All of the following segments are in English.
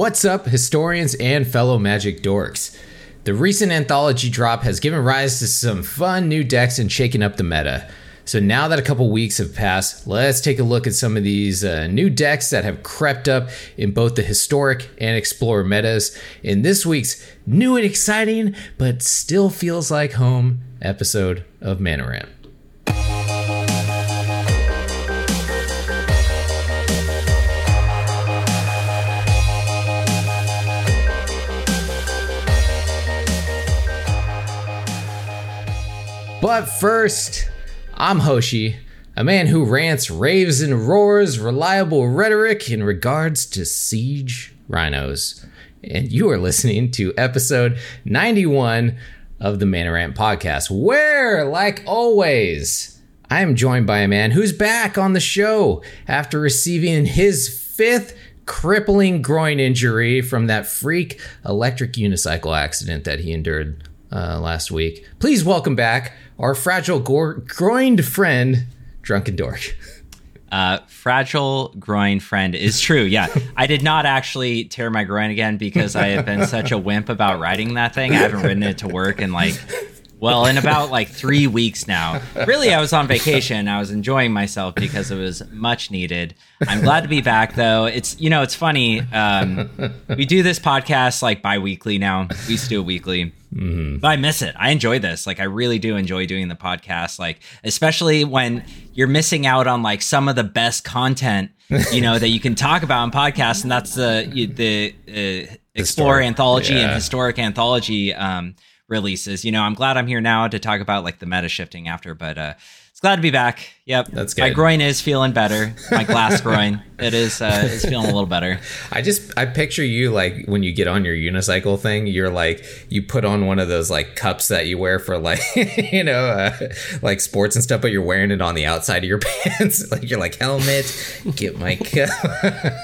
What's up, historians and fellow magic dorks? The recent anthology drop has given rise to some fun new decks and shaken up the meta. So now that a couple weeks have passed, let's take a look at some of these uh, new decks that have crept up in both the historic and explorer metas in this week's new and exciting, but still feels like home episode of Mana But first, I'm Hoshi, a man who rants, raves, and roars reliable rhetoric in regards to siege rhinos. And you are listening to episode 91 of the Mana Rant podcast, where, like always, I am joined by a man who's back on the show after receiving his fifth crippling groin injury from that freak electric unicycle accident that he endured uh, last week. Please welcome back our fragile gor- groined friend, Drunken Dork. Uh, fragile groin friend is true. Yeah, I did not actually tear my groin again because I have been such a wimp about riding that thing. I haven't ridden it to work in like, well, in about like three weeks now. Really, I was on vacation. I was enjoying myself because it was much needed. I'm glad to be back though. It's you know it's funny. Um, we do this podcast like bi-weekly now. We used to do it weekly. Mm-hmm. But I miss it. I enjoy this. Like I really do enjoy doing the podcast. Like especially when you're missing out on like some of the best content, you know, that you can talk about in podcasts, and that's the the uh, Explorer anthology yeah. and historic anthology um, releases. You know, I'm glad I'm here now to talk about like the meta shifting after, but uh, it's glad to be back. Yep, that's good. My groin is feeling better. My glass groin, it is uh, is feeling a little better. I just I picture you like when you get on your unicycle thing, you're like you put on one of those like cups that you wear for like you know uh, like sports and stuff, but you're wearing it on the outside of your pants. like you're like helmet, get my cup.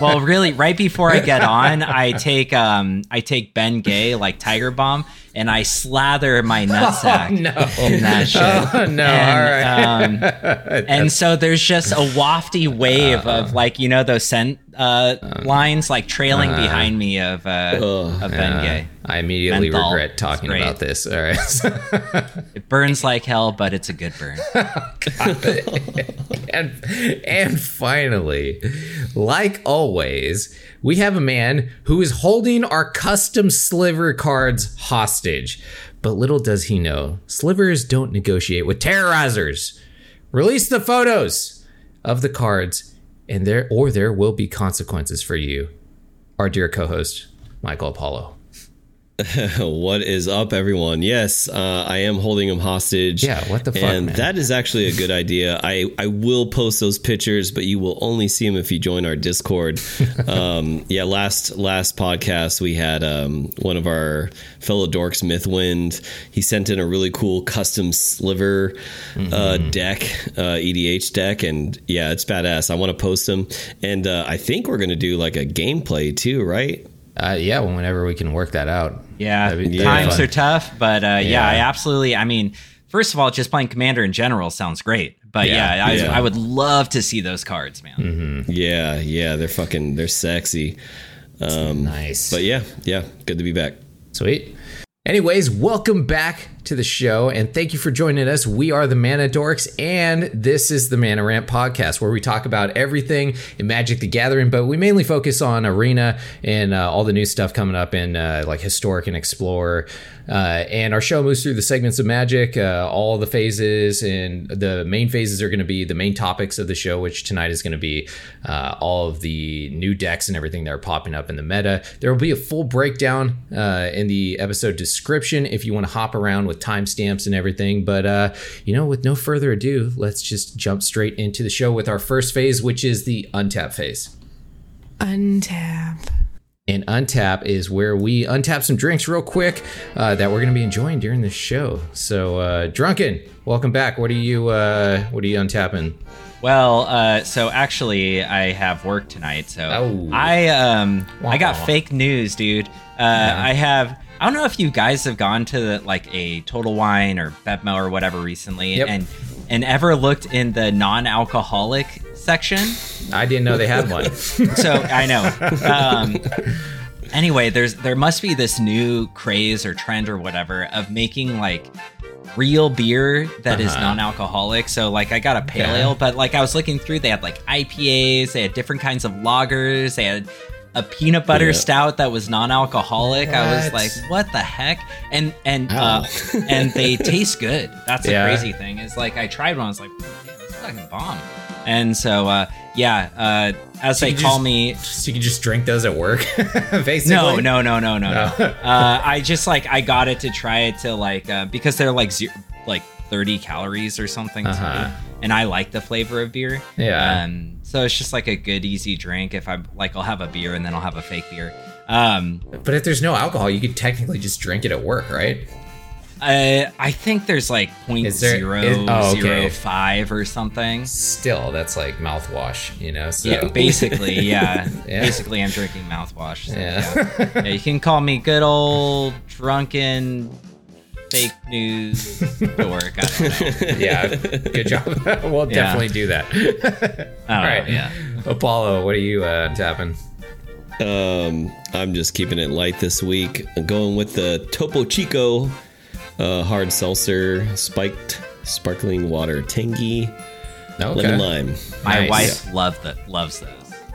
well, really, right before I get on, I take um I take Ben Gay like Tiger Balm and I slather my nutsack oh, no. in that shit. Oh no! And, All right. Um, and so there's just a wafty wave uh, of like you know those scent uh, um, lines like trailing uh, behind me of uh, of Ben Gay. I immediately Menthol. regret talking about this. All right. it burns like hell, but it's a good burn. and and finally, like always, we have a man who is holding our custom sliver cards hostage. But little does he know, slivers don't negotiate with terrorizers. Release the photos of the cards, and there or there will be consequences for you. Our dear co-host, Michael Apollo. what is up, everyone? Yes, uh, I am holding him hostage. Yeah, what the fuck, And man? that is actually a good idea. I, I will post those pictures, but you will only see them if you join our Discord. um, yeah, last last podcast we had um, one of our fellow dorks, Mythwind. He sent in a really cool custom sliver uh, mm-hmm. uh, deck, uh, EDH deck, and yeah, it's badass. I want to post them, and uh, I think we're gonna do like a gameplay too, right? Uh, yeah, whenever we can work that out. Yeah, be, times are tough, but uh, yeah. yeah. I absolutely. I mean, first of all, just playing Commander in general sounds great. But yeah, yeah, I, yeah. I, would love to see those cards, man. Mm-hmm. Yeah, yeah, they're fucking, they're sexy. Um, nice. But yeah, yeah, good to be back. Sweet. Anyways, welcome back to the show and thank you for joining us. We are the Mana Dorks and this is the Mana Rant podcast where we talk about everything in Magic the Gathering, but we mainly focus on Arena and uh, all the new stuff coming up in uh, like Historic and Explorer. Uh, and our show moves through the segments of Magic, uh, all the phases, and the main phases are going to be the main topics of the show, which tonight is going to be uh, all of the new decks and everything that are popping up in the meta. There will be a full breakdown uh, in the episode description if you want to hop around with timestamps and everything. But, uh, you know, with no further ado, let's just jump straight into the show with our first phase, which is the untap phase. Untap. And untap is where we untap some drinks real quick uh, that we're going to be enjoying during the show. So, uh, drunken, welcome back. What are you? Uh, what are you untapping? Well, uh, so actually, I have work tonight, so oh. I um I got fake news, dude. Uh, yeah. I have I don't know if you guys have gone to the, like a Total Wine or Bevmo or whatever recently, yep. and and ever looked in the non-alcoholic section. I didn't know they had one. so I know. Um, anyway, there's there must be this new craze or trend or whatever of making like real beer that is Uh-huh. non-alcoholic. So like I got a pale Okay. ale, but like I was looking through, they had like IPAs, they had different kinds of lagers, they had a peanut butter Yeah. stout that was non-alcoholic. I was like, what the heck? And and Ow. uh, and they taste good. That's the Yeah. crazy thing. Is like I tried one, I was like, damn, this is fucking bomb. And so uh, yeah, uh, as they call just- me, So you can just drink those at work, basically. no, no, no, no, no, no. No. uh, I just like I got it to try it to like uh, because they're like zero, like thirty calories or something. Uh-huh. and I like the flavor of beer. Yeah. Um, so it's just like a good easy drink. If I'm like, I'll have a beer and then I'll have a fake beer. Um, But if there's no alcohol, you could technically just drink it at work, right? Uh, I think there's like point Is there- zero is- oh, okay. zero five or something. Still, that's like mouthwash, you know. So Yeah, basically, yeah. Yeah. Basically, I'm drinking mouthwash. So, Yeah. yeah. yeah, you can call me good old drunken fake news dork. I don't know. yeah, good job. we'll Yeah. definitely do that. All right, yeah. Apollo, what are you uh, tapping? Um, I'm just keeping it light this week. I'm going with the Topo Chico uh, hard seltzer, spiked sparkling water, tangy, Okay. lemon lime. My Nice. wife loved that. Loves those.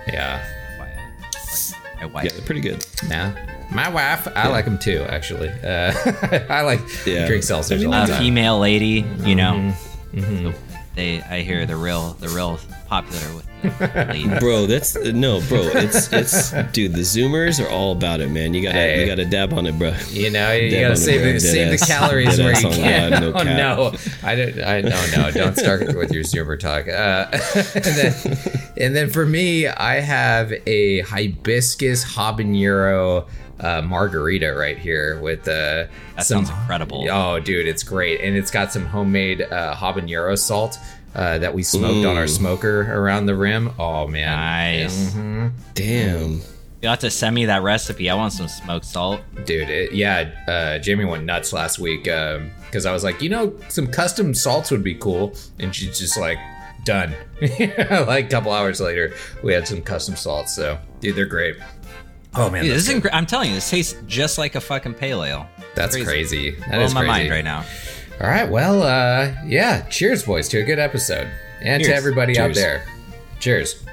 Yeah. Why- Like, my Yeah, wife. they're pretty good. Yeah. My wife, I like them too. Actually, uh, I like Yeah. drink seltzers I mean, A the time. female lady, you know. Mm-hmm. So they, I hear the real, the real popular with the ladies. Bro, that's no, bro. It's it's dude. The Zoomers are all about it, man. You gotta Hey. you gotta dab on it, bro. You know, you Dab gotta on it, save the, save the calories where you can. God, no oh no, I don't. I no no. Don't start with your Zoomer talk. Uh, and, then, and then for me, I have a hibiscus habanero uh, margarita right here with uh, That some. sounds incredible. Oh, dude, it's great, and it's got some homemade uh, habanero salt. Uh, that we smoked on our Mm. smoker around the rim. Oh man, Nice. Damn. You have to send me that recipe. I want some smoked salt. dude it, yeah uh jamie went nuts last week because i was like you know some custom salts would be cool and she's just like done like a couple hours later we had some custom salts so dude they're great oh man Dude, this is good. incre- I'm telling you, this tastes just like a fucking pale ale. that's crazy, That Blowing is my mind right now. All right well uh yeah cheers boys to a good episode. And to Cheers. everybody out there. Cheers.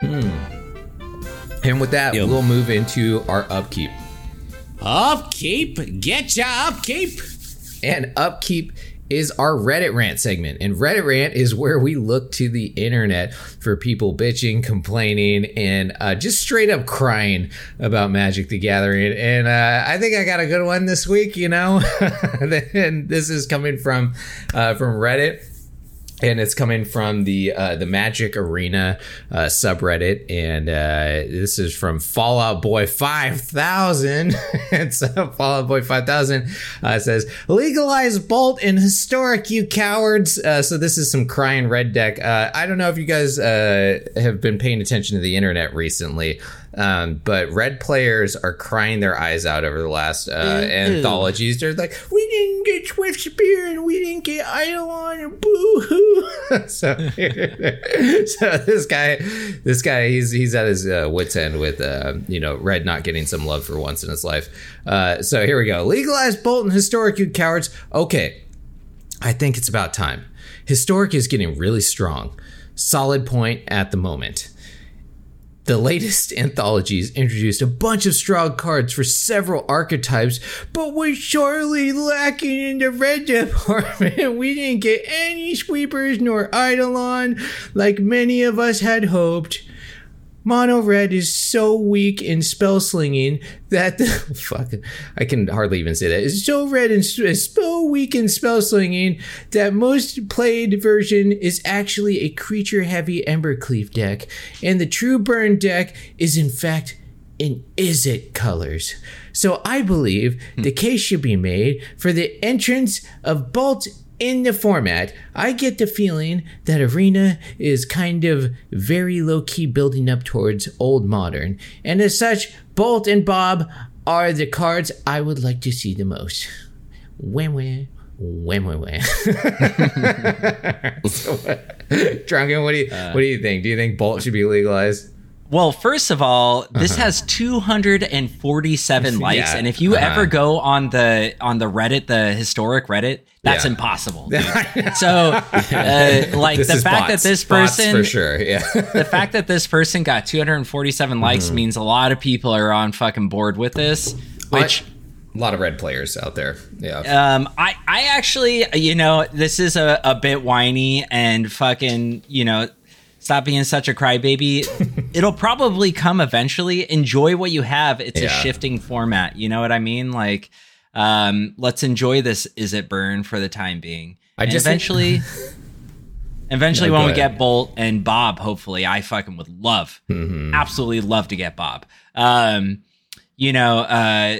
Hmm. And with that Yum. we'll move into our upkeep. Upkeep, get ya upkeep. And upkeep is our Reddit rant segment. And Reddit rant is where we look to the internet for people bitching, complaining, and uh, just straight up crying about Magic the Gathering. And uh, I think I got a good one this week, you know? and this is coming from uh, from Reddit and it's coming from the uh, the Magic Arena uh, subreddit, and uh, this is from Fallout Boy five thousand. it's so Fallout Boy five thousand uh, says, "Legalize Bolt and Historic, you cowards." Uh, so this is some crying red deck. Uh, I don't know if you guys uh, have been paying attention to the internet recently. Um, but red players are crying their eyes out over the last uh, anthologies. They're like, "We didn't get Swiftspear and we didn't get Eidolon and boo hoo." so, so this guy, this guy, he's he's at his uh, wits end with uh, you know red not getting some love for once in his life. Uh, so here we go. Legalize Bolt in Historic, you cowards. Okay, I think it's about time. Historic is getting really strong. Solid point at the moment. The latest anthologies introduced a bunch of strong cards for several archetypes, but we're sorely lacking in the red department. We didn't get any sweepers nor Eidolon like many of us had hoped. Mono red is so weak in spell slinging that the fuck I can hardly even say that. It's so red and so weak in spell slinging that most played version is actually a creature heavy Embercleave deck, and the true burn deck is in fact in Izzet colors. So I believe the hmm. case should be made for the entrance of Bolt in the format. I get the feeling that Arena is kind of very low key building up towards old modern, and as such, Bolt and Bob are the cards I would like to see the most. When, wham. when, wham when. so, uh, Drunken, what do you what do you think? Do you think Bolt should be legalized? Well, first of all, this has 247 likes, Yeah, and if you uh-huh. ever go on the on the Reddit, the historic Reddit, that's Yeah. impossible. so, uh, like This the fact bots. that this Bots person, for sure, yeah. the fact that this person got 247 likes Mm-hmm. means a lot of people are on fucking board with this. Which a lot of red players out there. Yeah. um, I I actually, you know, this is a, a bit whiny and fucking, you know, stop being such a crybaby. It'll probably come eventually. Enjoy what you have. It's a shifting format. You know what I mean? Like, um, let's enjoy this. Is it burn for the time being? I And just eventually. Eventually, No, when we ahead. get Bolt and Bob, hopefully, I fucking would love, Mm-hmm. absolutely love to get Bob. Um, you know, uh,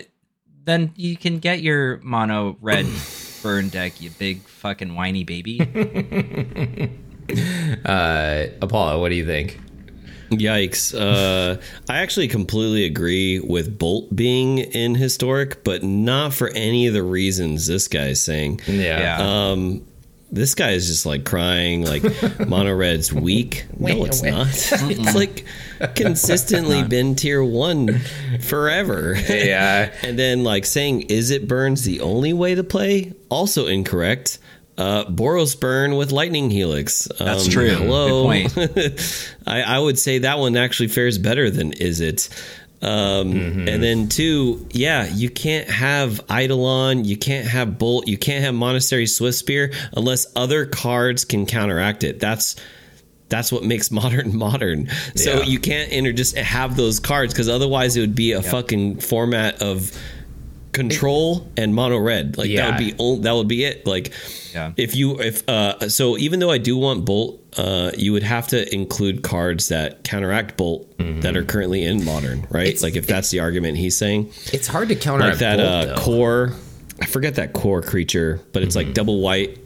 then you can get your mono red burn deck, you big fucking whiny baby. Uh, Apollo, what do you think? Yikes. Uh, I actually completely agree with Bolt being in historic, but not for any of the reasons this guy is saying. Yeah. Um, this guy is just like crying, like Mono Red's weak. No, it's not. it's like consistently been tier one forever. yeah. And then like saying Izzet burns the only way to play? Also incorrect. Uh, Boros burn with lightning helix. That's Um, true. Hello. I, I would say that one actually fares better than Izzet. Um, And then two, yeah, you can't have Eidolon, you can't have Bolt, you can't have Monastery Swiftspear unless other cards can counteract it. That's that's what makes modern modern. So Yeah. you can't enter just have those cards because otherwise it would be a fucking format of control and mono red. Like that would be that would be it. Like Yeah. if you if uh so even though I do want Bolt, uh you would have to include cards that counteract Bolt that are currently in modern, right? It's- like if that's the argument he's saying. It's hard to counteract Like that Bolt, uh Kor I forget that Kor creature, but it's Mm-hmm. like double white.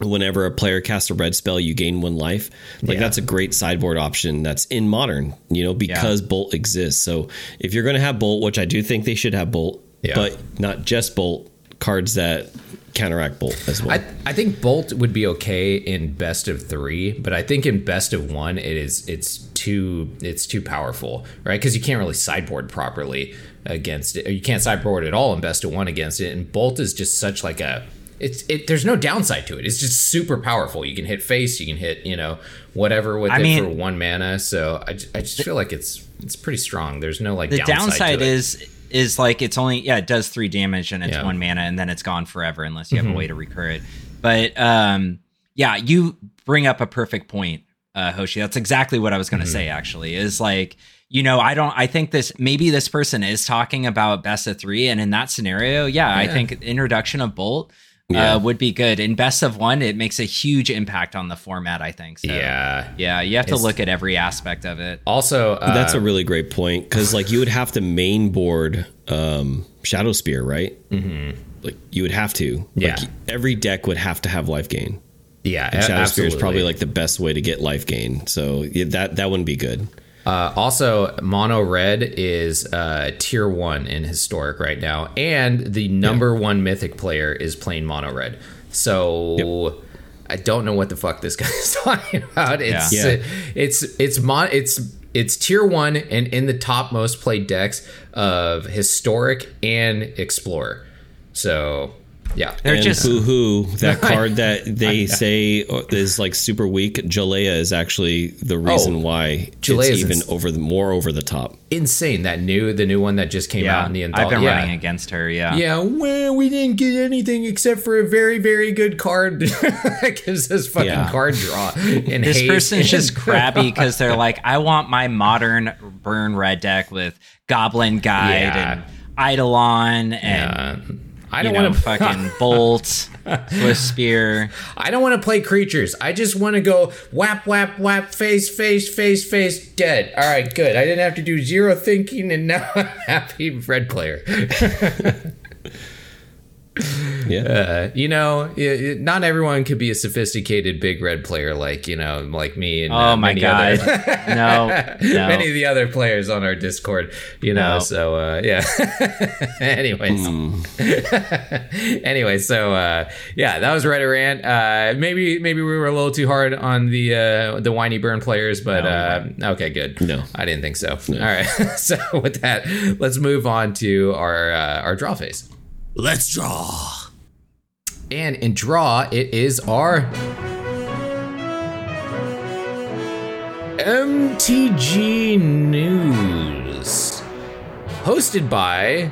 Whenever a player casts a red spell, you gain one life. Like Yeah. that's a great sideboard option that's in modern, you know, because Bolt exists. So if you're going to have Bolt, which I do think they should have Bolt, Yeah. but not just Bolt, cards that counteract Bolt as well. I, I think Bolt would be okay in best of three, but I think in best of one it is it's too it's too powerful, right? Because you can't really sideboard properly against it. You can't sideboard at all in best of one against it. And Bolt is just such like a it's it. There's no downside to it. It's just super powerful. You can hit face. You can hit you know whatever with I it mean- for one mana. So I, I just feel like it's it's pretty strong. There's no like the downside, downside to it. is is like it's only yeah it does three damage and it's Yeah. Mm-hmm. one mana and then it's gone forever unless you have a way to recur it but um yeah you bring up a perfect point uh hoshi that's exactly what i was going Mm-hmm. to say actually is like you know i don't i think this maybe this person is talking about best of three and in that scenario yeah, i think introduction of bolt Yeah. uh, would be good in best of one it makes a huge impact on the format i think so yeah. yeah you have to It's- look at every aspect of it Also, uh, That's a really great point because, like, you would have to main board um, Shadowspear, right? Mm-hmm. Like, you would have to. Yeah. Like, every deck would have to have life gain. yeah. And Shadowspear is probably like the best way to get life gain. So yeah, that that wouldn't be good. Uh, also, mono red is uh, tier one in historic right now, and the number one mythic player is playing mono red. So I don't know what the fuck this guy's talking about. It's Yeah. Yeah. it's it's mon it's it's tier one and in the top most played decks of historic and explorer. So yeah, they're and just boo hoo, that card that they say is like super weak. Jalea is actually the oh. reason Oh, why Jalea it's even ins- over the more over the top. insane. That new the new one that just came out in the I've anthology. been yeah. running against her. Yeah, Yeah, well, we didn't get anything except for a very, very good card that gives us fucking Yeah. card draw. And this haste. person's just crabby because they're like, I want my modern burn red deck with Goblin Guide Yeah. and Eidolon and I don't want to fucking Bolt, Swiftspear. I don't want to play creatures. I just want to go whap, whap, whap, face, face, face, face, dead. All right, good. I didn't have to do zero thinking, and now I'm happy red player. Yeah, Yeah. Uh, you know, it, it- not everyone could be a sophisticated big red player like you know, like me and Oh uh, my many god. other- no. No. many of the other players on our Discord. You know, No. so uh, yeah. Anyways, anyway, so uh, yeah, that was Reddit rant. Uh, maybe maybe we were a little too hard on the uh, the whiny burn players, but uh, okay, good. No. I didn't think so. All right, so with that, let's move on to our uh, our draw phase. Let's draw. And in draw, it is our MTG News, hosted by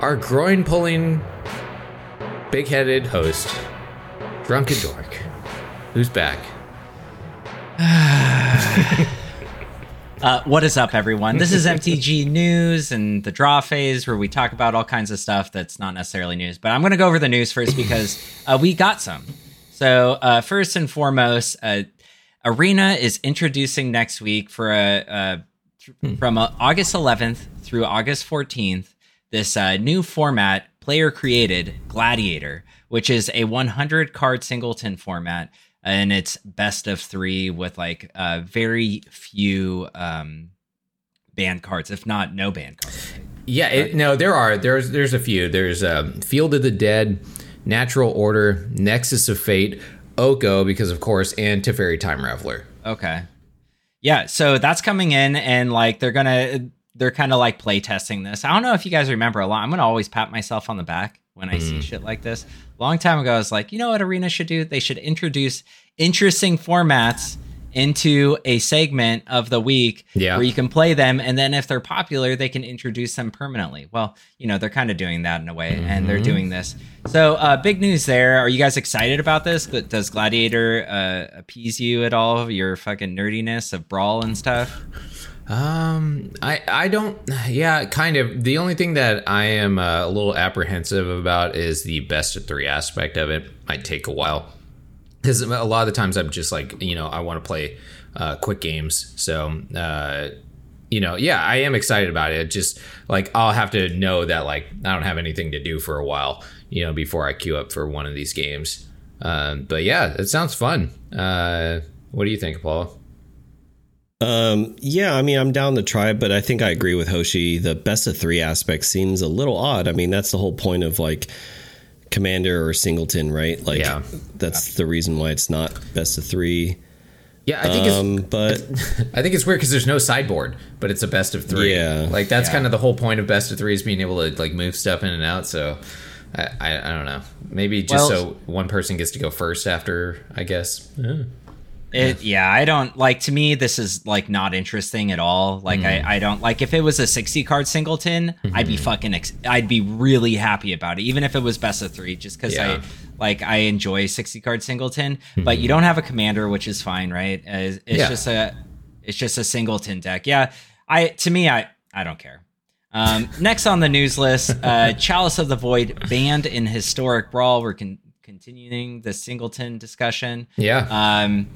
our groin pulling, big headed host, Drunken Dork, who's back. Uh, what is up, everyone? This is MTG News and the draw phase where we talk about all kinds of stuff that's not necessarily news. But I'm going to go over the news first because uh, we got some. So, uh, first and foremost, uh, Arena is introducing next week for a, a from uh, August 11th through August 14th this uh, new format, player created Gladiator, which is a 100 card singleton format, and it's best of three with like uh, very few um, banned cards, if not no banned cards. Yeah, it, no, there are. There's there's a few. There's um, Field of the Dead, Natural Order, Nexus of Fate, Oko, because of course, and Teferi Time Raveler. Okay. Yeah, so that's coming in and like they're gonna they're kind of like play testing this. I don't know if you guys remember a lot. I'm gonna always pat myself on the back when I see shit like this. Long time ago, I was like, you know what Arena should do? They should introduce interesting formats into a segment of the week Yeah. where you can play them and then if they're popular they can introduce them permanently. Well you know they're kind of doing that in a way and they're doing this. So uh, big news there. Are you guys excited about this? Does gladiator uh, appease you at all your fucking nerdiness of brawl and stuff Um, I I don't. Yeah, kind of. The only thing that I am uh, a little apprehensive about is the best of three aspect of it. Might take a while because a lot of the times I'm just like you know I want to play uh, quick games. So uh, you know, yeah, I am excited about it. Just like I'll have to know that like I don't have anything to do for a while. You know, before I queue up for one of these games. Um, but yeah, it sounds fun. Uh, what do you think, Paul? Um, yeah, I mean, I'm down to try it, but I think I agree with Hoshi. The best of three aspect seems a little odd. I mean, that's the whole point of like commander or singleton, right? Like, Yeah. that's the reason why it's not best of three. Yeah, I think it's Um, but I think it's weird because there's no sideboard, but it's a best of three. Yeah. like that's Yeah. kind of the whole point of best of three is being able to like move stuff in and out. So I I, I don't know, maybe just Well- so one person gets to go first after, I guess. It, yeah, I don't like. To me, this is like not interesting at all. Like, I, I don't like. If it was a sixty card singleton, I'd be fucking. Ex- I'd be really happy about it, even if it was best of three, just because Yeah. I like I enjoy sixty card singleton. But you don't have a commander, which is fine, right? Uh, It's, it's Yeah. just a, it's just a singleton deck. Yeah, I to me, I I don't care. Um, next on the news list, uh, Chalice of the Void banned in historic brawl. We're con- continuing the singleton discussion. Yeah, Um,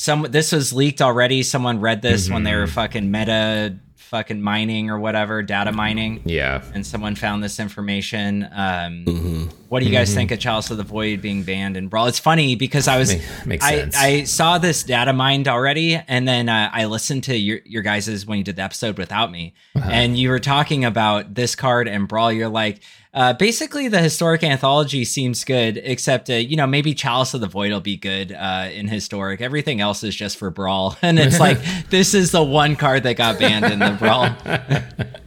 some this was leaked already. Someone read this when they were Mm-hmm. fucking meta fucking mining or whatever, data mining, yeah. and someone found this information. Um, Mm-hmm. What do you guys think of Chalice of the Void being banned in Brawl? It's funny because I was Make- I. I saw this data mined already, and then uh, I listened to your your guys's when you did the episode without me, Uh-huh. and you were talking about this card and Brawl. You're like. Uh, basically, the historic anthology seems good, except uh, you know maybe Chalice of the Void will be good uh, in historic. Everything else is just for brawl, and it's like this is the one card that got banned in the brawl.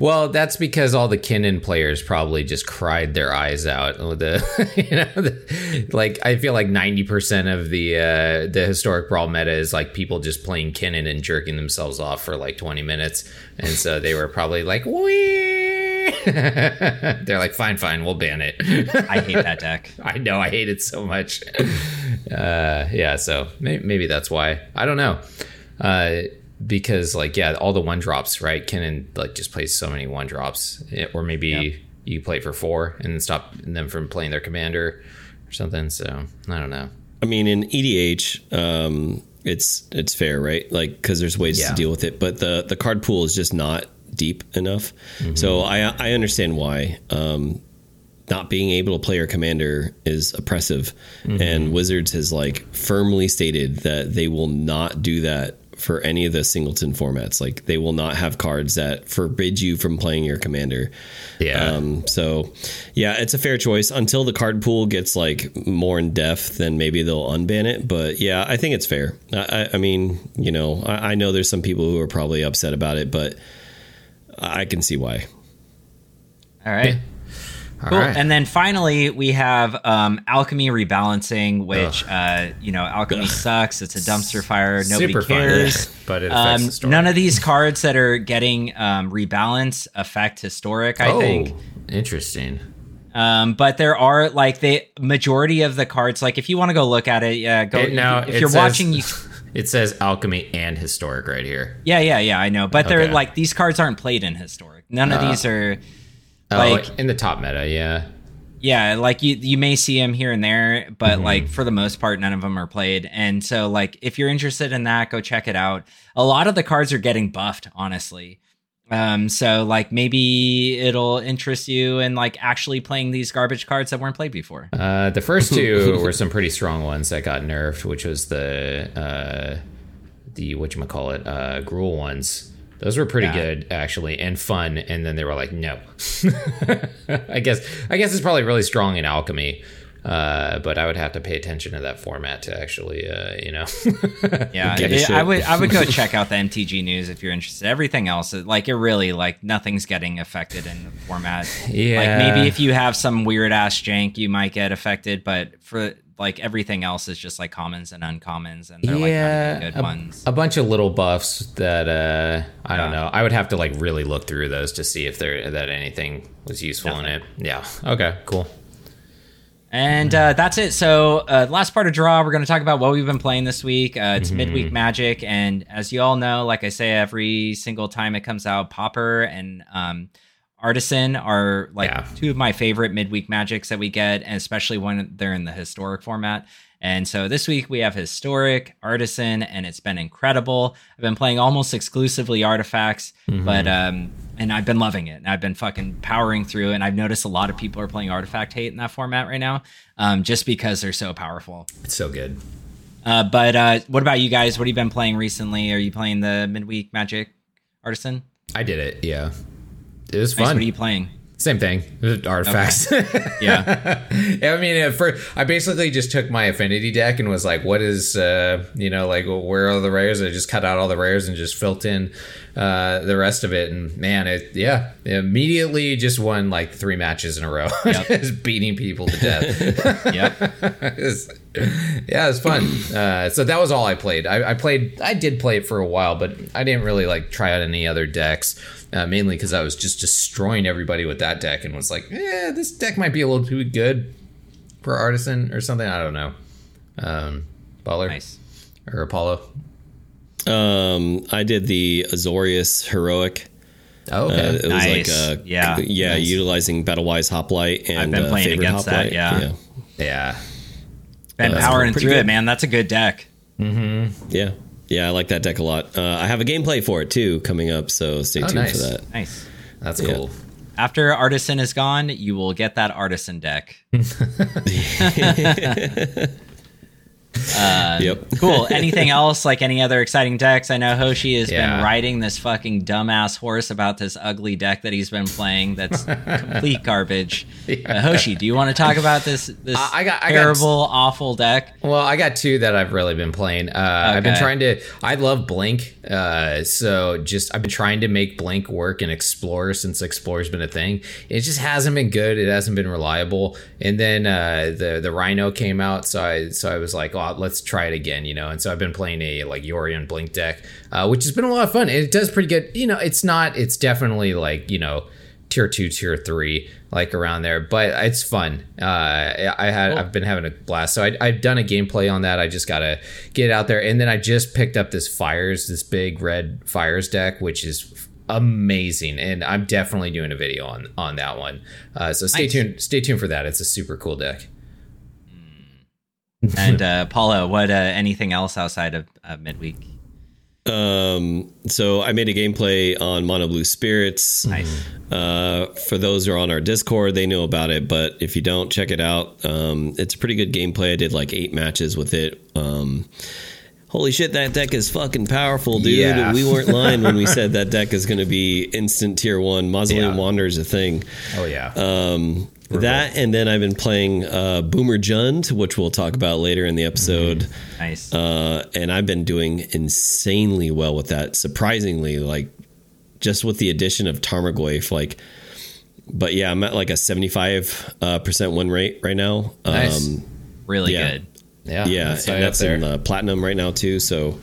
Well, that's because all the Kinnan players probably just cried their eyes out. The you know, the, like I feel like ninety percent of the uh, the historic brawl meta is like people just playing Kinnan and jerking themselves off for like twenty minutes, and so they were probably like, "Wee." They're like, "Fine, fine, we'll ban it." I hate that deck. I know, I hate it so much. Uh, yeah, so maybe, maybe that's why. I don't know. Uh, because like yeah, all the one drops, right? Kinnan like just plays so many one drops, or maybe you play for four and stop them from playing their commander or something. So I don't know. I mean, in EDH, um, it's it's fair, right? Like because there's ways Yeah. to deal with it, but the the card pool is just not deep enough. Mm-hmm. So I I understand why. Um, not being able to play your commander is oppressive, and Wizards has like firmly stated that they will not do that for any of the singleton formats. Like they will not have cards that forbid you from playing your commander. Yeah. Um, so, yeah, it's a fair choice until the card pool gets like more in depth. Then maybe they'll unban it. But yeah, I think it's fair. I, I, I mean, you know, I, I know there's some people who are probably upset about it, but I can see why. All right. All Cool. right. And then finally, we have um, Alchemy Rebalancing, which, uh, you know, Alchemy sucks. It's a dumpster fire. Nobody Super fun, cares. yeah, but it affects Um, the story. none of these cards that are getting um, rebalance affect historic, I oh, think. interesting. Um, but there are like the majority of the cards. Like if you want to go look at it, yeah, go. It- now, if it you're says- watching, you, It says alchemy and historic right here. yeah, yeah, yeah, I know. But they're like these cards aren't played in historic. None of these are. Oh, Like- in the top meta, yeah. Yeah, like you you may see them here and there, but Mm-hmm. like for the most part, none of them are played. And so, like, if you're interested in that, go check it out. A lot of the cards are getting buffed, honestly. Um, so like maybe it'll interest you in like actually playing these garbage cards that weren't played before. Uh, the first two were some pretty strong ones that got nerfed, which was the uh, the what you call it, uh, Gruul ones. Those were pretty Yeah. good actually and fun. And then they were like, no. I guess I guess it's probably really strong in alchemy. Uh, but I would have to pay attention to that format to actually, uh, you know. Yeah, it- I would I would go check out the MTG news if you're interested. Everything else, like it really like nothing's getting affected in the format. Yeah. like maybe if you have some weird ass jank, you might get affected, but for like everything else is just like commons and uncommons, and they're like yeah, even good a, ones. a bunch of little buffs that uh, I don't know. I would have to like really look through those to see if there that anything was useful in it. Yeah. Okay. Cool. And uh, that's it. So, uh, last part of draw, we're going to talk about what we've been playing this week. Uh, Mm-hmm. it's midweek magic, and as you all know, like I say every single time it comes out, Pauper and um, Artisan are like Yeah. two of my favorite midweek magics that we get, and especially when they're in the historic format. And so this week we have historic, artisan, and it's been incredible. I've been playing almost exclusively artifacts, Mm-hmm. but um, and I've been loving it. And I've been fucking powering through, and I've noticed a lot of people are playing artifact hate in that format right now, um, just because they're so powerful. It's so good. Uh, but uh, what about you guys? What have you been playing recently? Are you playing the midweek magic artisan? I did it. Yeah. It was Nice. fun. What are you playing? Same thing. Artifacts. Yeah. I mean, first, I basically just took my affinity deck and was like, "What is, uh, you know, like where are the rares?" I just cut out all the rares and just filled in uh, the rest of it. And man, it yeah, immediately just won like three matches in a row, Yep. just beating people to death. yep. It yeah, it was fun. Uh, so that was all I played. I, I played. I did play it for a while, but I didn't really like try out any other decks. Uh, mainly because I was just destroying everybody with that deck, and was like, "Yeah, this deck might be a little too good for artisan or something." I don't know. Um, Baller Nice. or Apollo. Um, I did the Azorius heroic. Oh, Uh, okay. it was Nice. like uh, Yeah. yeah, Nice. utilizing Battlewise Hoplite and I've been uh, playing favorite against that, Hoplite. yeah. yeah. Been Uh, powering through good. it, man. That's a good deck. Mm-hmm. yeah, yeah. I like that deck a lot. Uh, I have a gameplay for it too coming up, so stay Oh, tuned nice. for that. Nice. That's Yeah. cool. After Artisan is gone, you will get that Artisan deck. yep. Cool. Anything else? Like any other exciting decks? I know Hoshi has Yeah. been riding this fucking dumbass horse about this ugly deck that he's been playing. That's complete garbage. Uh, Hoshi, do you want to talk about this? This I- I got- I got- terrible, awful deck. Well, I got two that I've really been playing. Uh, I've been trying to. I love Blink, uh, so just I've been trying to make Blink work in Explorer since Explorer's been a thing. It just hasn't been good. It hasn't been reliable. And then uh, the the Rhino came out, so I so I was like, let's try it again, you know. And so I've been playing a like Yorion Blink deck, uh, which has been a lot of fun. It does pretty good. You know, it's not. It's definitely like you know tier two, tier three, like around there. But it's fun. Uh, I had I've been having a blast. So I, I've done a gameplay on that. I just gotta get out there, and then I just picked up this fires, this big red fires deck, which is amazing, and I'm definitely doing a video on on that one. Uh, so stay Nice. tuned. Stay tuned for that. It's a super cool deck. And uh, Paula, what? Uh, anything else outside of uh, midweek? Um, so I made a gameplay on Mono Blue Spirits. Nice. Uh, for those who are on our Discord, they know about it. But if you don't, check it out. Um, it's a pretty good gameplay. I did like eight matches with it. Um, holy shit, that deck is fucking powerful, dude. Yeah. We weren't lying when we said that deck is going to be instant tier one. Mausoleum Yeah. Wander is a thing. Oh yeah. Um, that and then I've been playing uh, Boomer Jund, which we'll talk about later in the episode. Nice. Uh, and I've been doing insanely well with that. Surprisingly, like just with the addition of Tarmogoyf, like. But yeah, I'm at like a 75 uh, percent win rate right now. Nice. Um, really yeah. good. Yeah. yeah, that's and that's in uh, platinum right now too. So,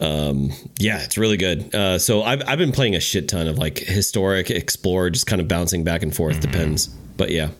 um, yeah, it's really good. Uh, so I've I've been playing a shit ton of like historic, explore, just kind of bouncing back and forth. Depends, but yeah,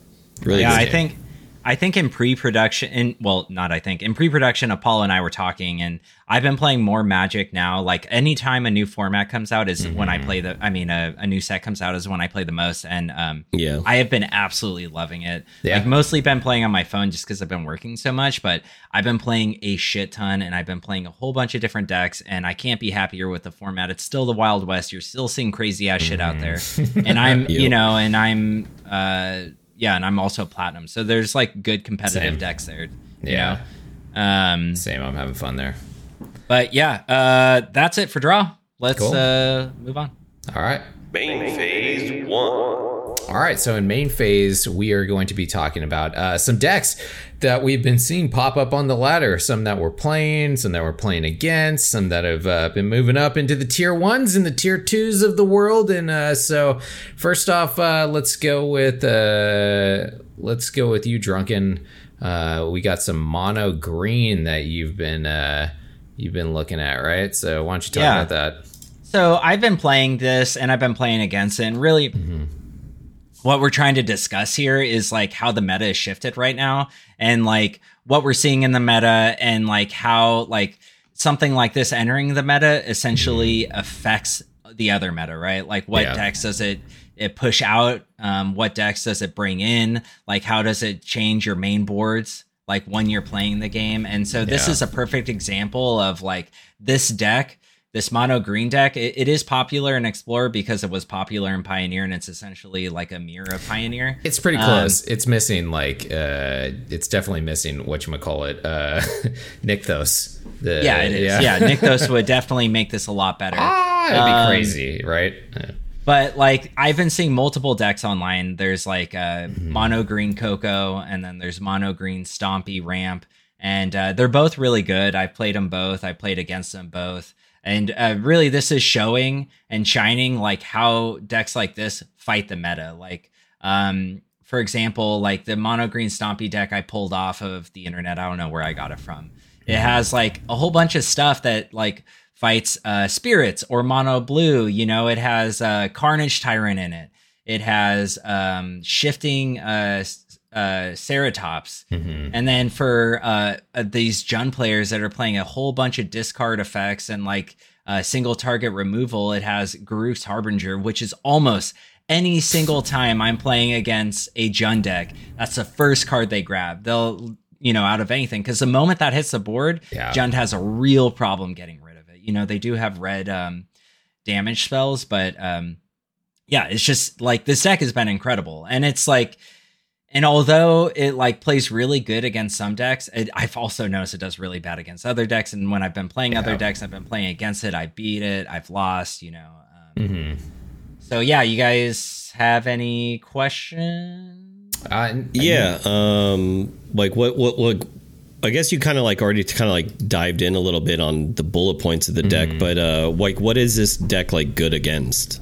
really. yeah. I think I think in pre-production in well, not I think. In pre-production Apollo and I were talking and I've been playing more Magic now. Like anytime a new format comes out is when I play the I mean a, a new set comes out is when I play the most and um Yeah. I have been absolutely loving it. Yeah. Like mostly been playing on my phone just cuz I've been working so much, but I've been playing a shit ton and I've been playing a whole bunch of different decks and I can't be happier with the format. It's still the Wild West. You're still seeing crazy ass shit out there. And I'm, you know, and I'm uh yeah, and I'm also platinum. So there's like good competitive Same. decks there. You Yeah. Know? Um Same. I'm having fun there. but yeah, uh that's it for draw. Let's Cool. uh move on. All right. Main phase one. All right, so in main phase, we are going to be talking about uh, some decks that we've been seeing pop up on the ladder. Some that we're playing, some that we're playing against, some that have uh, been moving up into the tier ones and the tier twos of the world. And uh, so, first off, uh, let's go with uh, let's go with you, drunken. Uh, we got some mono green that you've been uh, you've been looking at, right? So why don't you talk Yeah. about that? So I've been playing this and I've been playing against it. And really, what we're trying to discuss here is like how the meta is shifted right now and like what we're seeing in the meta and like how like something like this entering the meta essentially affects the other meta, right? Like what Yeah. decks does it it push out? Um, what decks does it bring in? Like how does it change your main boards? Like when you're playing the game, and so this Yeah. is a perfect example of like this deck this mono green deck it, it is popular in explorer because it was popular in pioneer and it's essentially like a mirror of pioneer It's pretty Um, close. it's missing like uh it's definitely missing what you might call it uh Nykthos. The, yeah it is yeah, Nykthos would definitely make this a lot better Ah, it'd be Um, crazy, right? Uh, but like i've been seeing multiple decks online there's like uh Mm-hmm. mono green coco and then there's mono green stompy ramp and uh, they're both really good i've played them both i played against them both and uh, really this is showing and shining like how decks like this fight the meta. Like um for example like the mono green stompy deck i pulled off of the internet i don't know where i got it from. It has like a whole bunch of stuff that like fights uh spirits or mono blue you know? It has uh carnage tyrant in it. It has um shifting uh uh ceratops. And then for uh, uh these Jund players that are playing a whole bunch of discard effects and like uh single target removal it has Garruk's harbinger which is almost any single time i'm playing against a Jund deck that's the first card they grab. They'll you know out of anything because the moment that hits the board Yeah. Jund has a real problem getting rid of it. You know they do have red um damage spells but um yeah it's just like this deck has been incredible. And it's like and although it like plays really good against some decks, it, I've also noticed it does really bad against other decks. And when I've been playing other decks, I've been playing against it. I beat it. I've lost. You know. Um, mhm. So yeah, you guys have any questions? Uh, and- Yeah. Um, like what, what, what, I guess you kind of like already kind of like dived in a little bit on the bullet points of the deck, but, uh, like what is this deck like good against?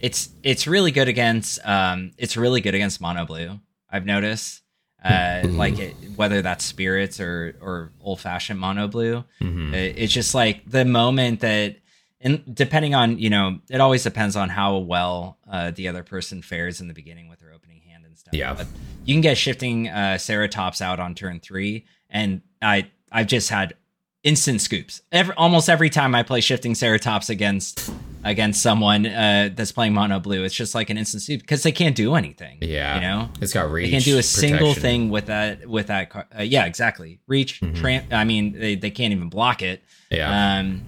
It's it's really good against um it's really good against mono blue. I've noticed. Uh, like it, whether that's spirits or or old fashioned mono blue, It- it's just like the moment that, and depending on you know, it always depends on how well uh, the other person fares in the beginning with their opening hand and stuff. Yeah. but you can get shifting uh, Ceratops out on turn three, and I I've just had instant scoops. Every, almost every time I play shifting Ceratops against against someone uh, that's playing mono blue, it's just like an instant scoop because they can't do anything. yeah, you know. it's got reach. They can't do a single thing with that with that car. Uh, yeah, exactly. Reach, tramp. I mean, they, they can't even block it. Yeah. Um,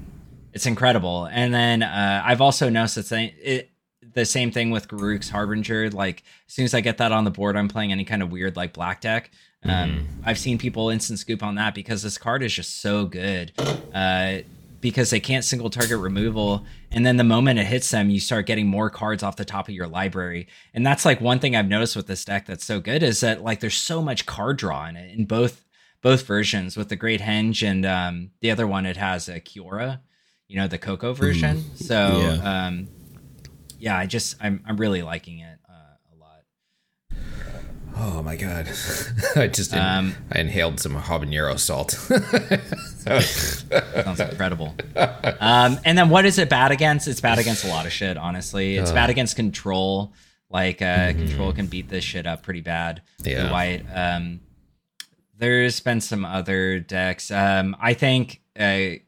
it's incredible. And then uh, I've also noticed the same, it, the same thing with Garruk's Harbinger. Like as soon as I get that on the board, I'm playing any kind of weird like black deck. Um, I've seen people instant scoop on that because this card is just so good. Uh, because they can't single target removal, and then the moment it hits them, you start getting more cards off the top of your library. And that's like one thing I've noticed with this deck that's so good is that like there's so much card draw in it in both both versions with the Great Henge and um, the other one it has a Kiora, you know, the Coco version. So Yeah. um, yeah, I just I'm I'm really liking it uh, a lot. Oh my god! I just in- Um, I inhaled some habanero salt. Sounds incredible. Um, and then what is it bad against? It's bad against a lot of shit, honestly. It's bad against control. Like uh, control can beat this shit up pretty bad. Yeah. White. Um, there's been some other decks. Um, I think uh,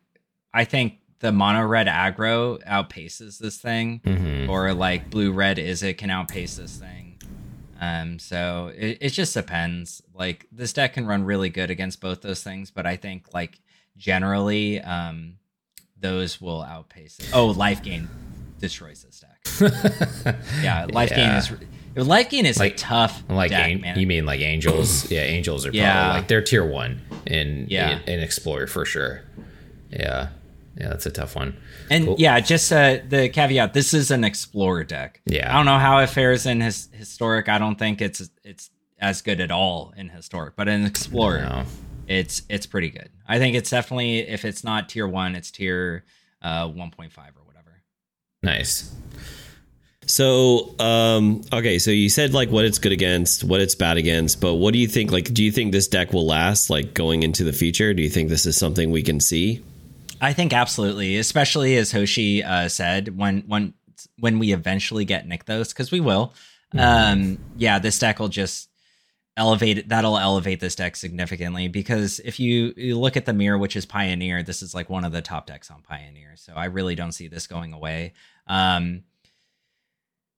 I think the mono red aggro outpaces this thing, or like blue red is it can outpace this thing. Um, so it, it just depends. Like this deck can run really good against both those things, but I think like generally, um, those will outpace it. Oh, life gain destroys this deck. yeah, life gain Yeah. is life gain is Like- a tough like deck, an- man. you mean like angels? yeah, angels are probably Yeah. like they're tier one in Yeah. in, in explorer for sure. Yeah, yeah, that's a tough one. And Cool. yeah, just uh, the caveat: this is an explorer deck. Yeah. I don't know how it fares in his historic. I don't think it's it's as good at all in historic, but in explorer, No. It's it's pretty good. I think it's definitely if it's not tier one, it's tier uh, one point five or whatever. Nice. So, um, okay, so you said like what it's good against, what it's bad against, but what do you think? Like, do you think this deck will last like going into the future? Do you think this is something we can see? I think absolutely, especially as Hoshi uh, said, when when when we eventually get Nykthos, because we will. Um, yeah, this deck will just elevate. That'll elevate this deck significantly because if you, you look at the mirror, which is Pioneer, this is like one of the top decks on Pioneer. So I really don't see this going away. Um,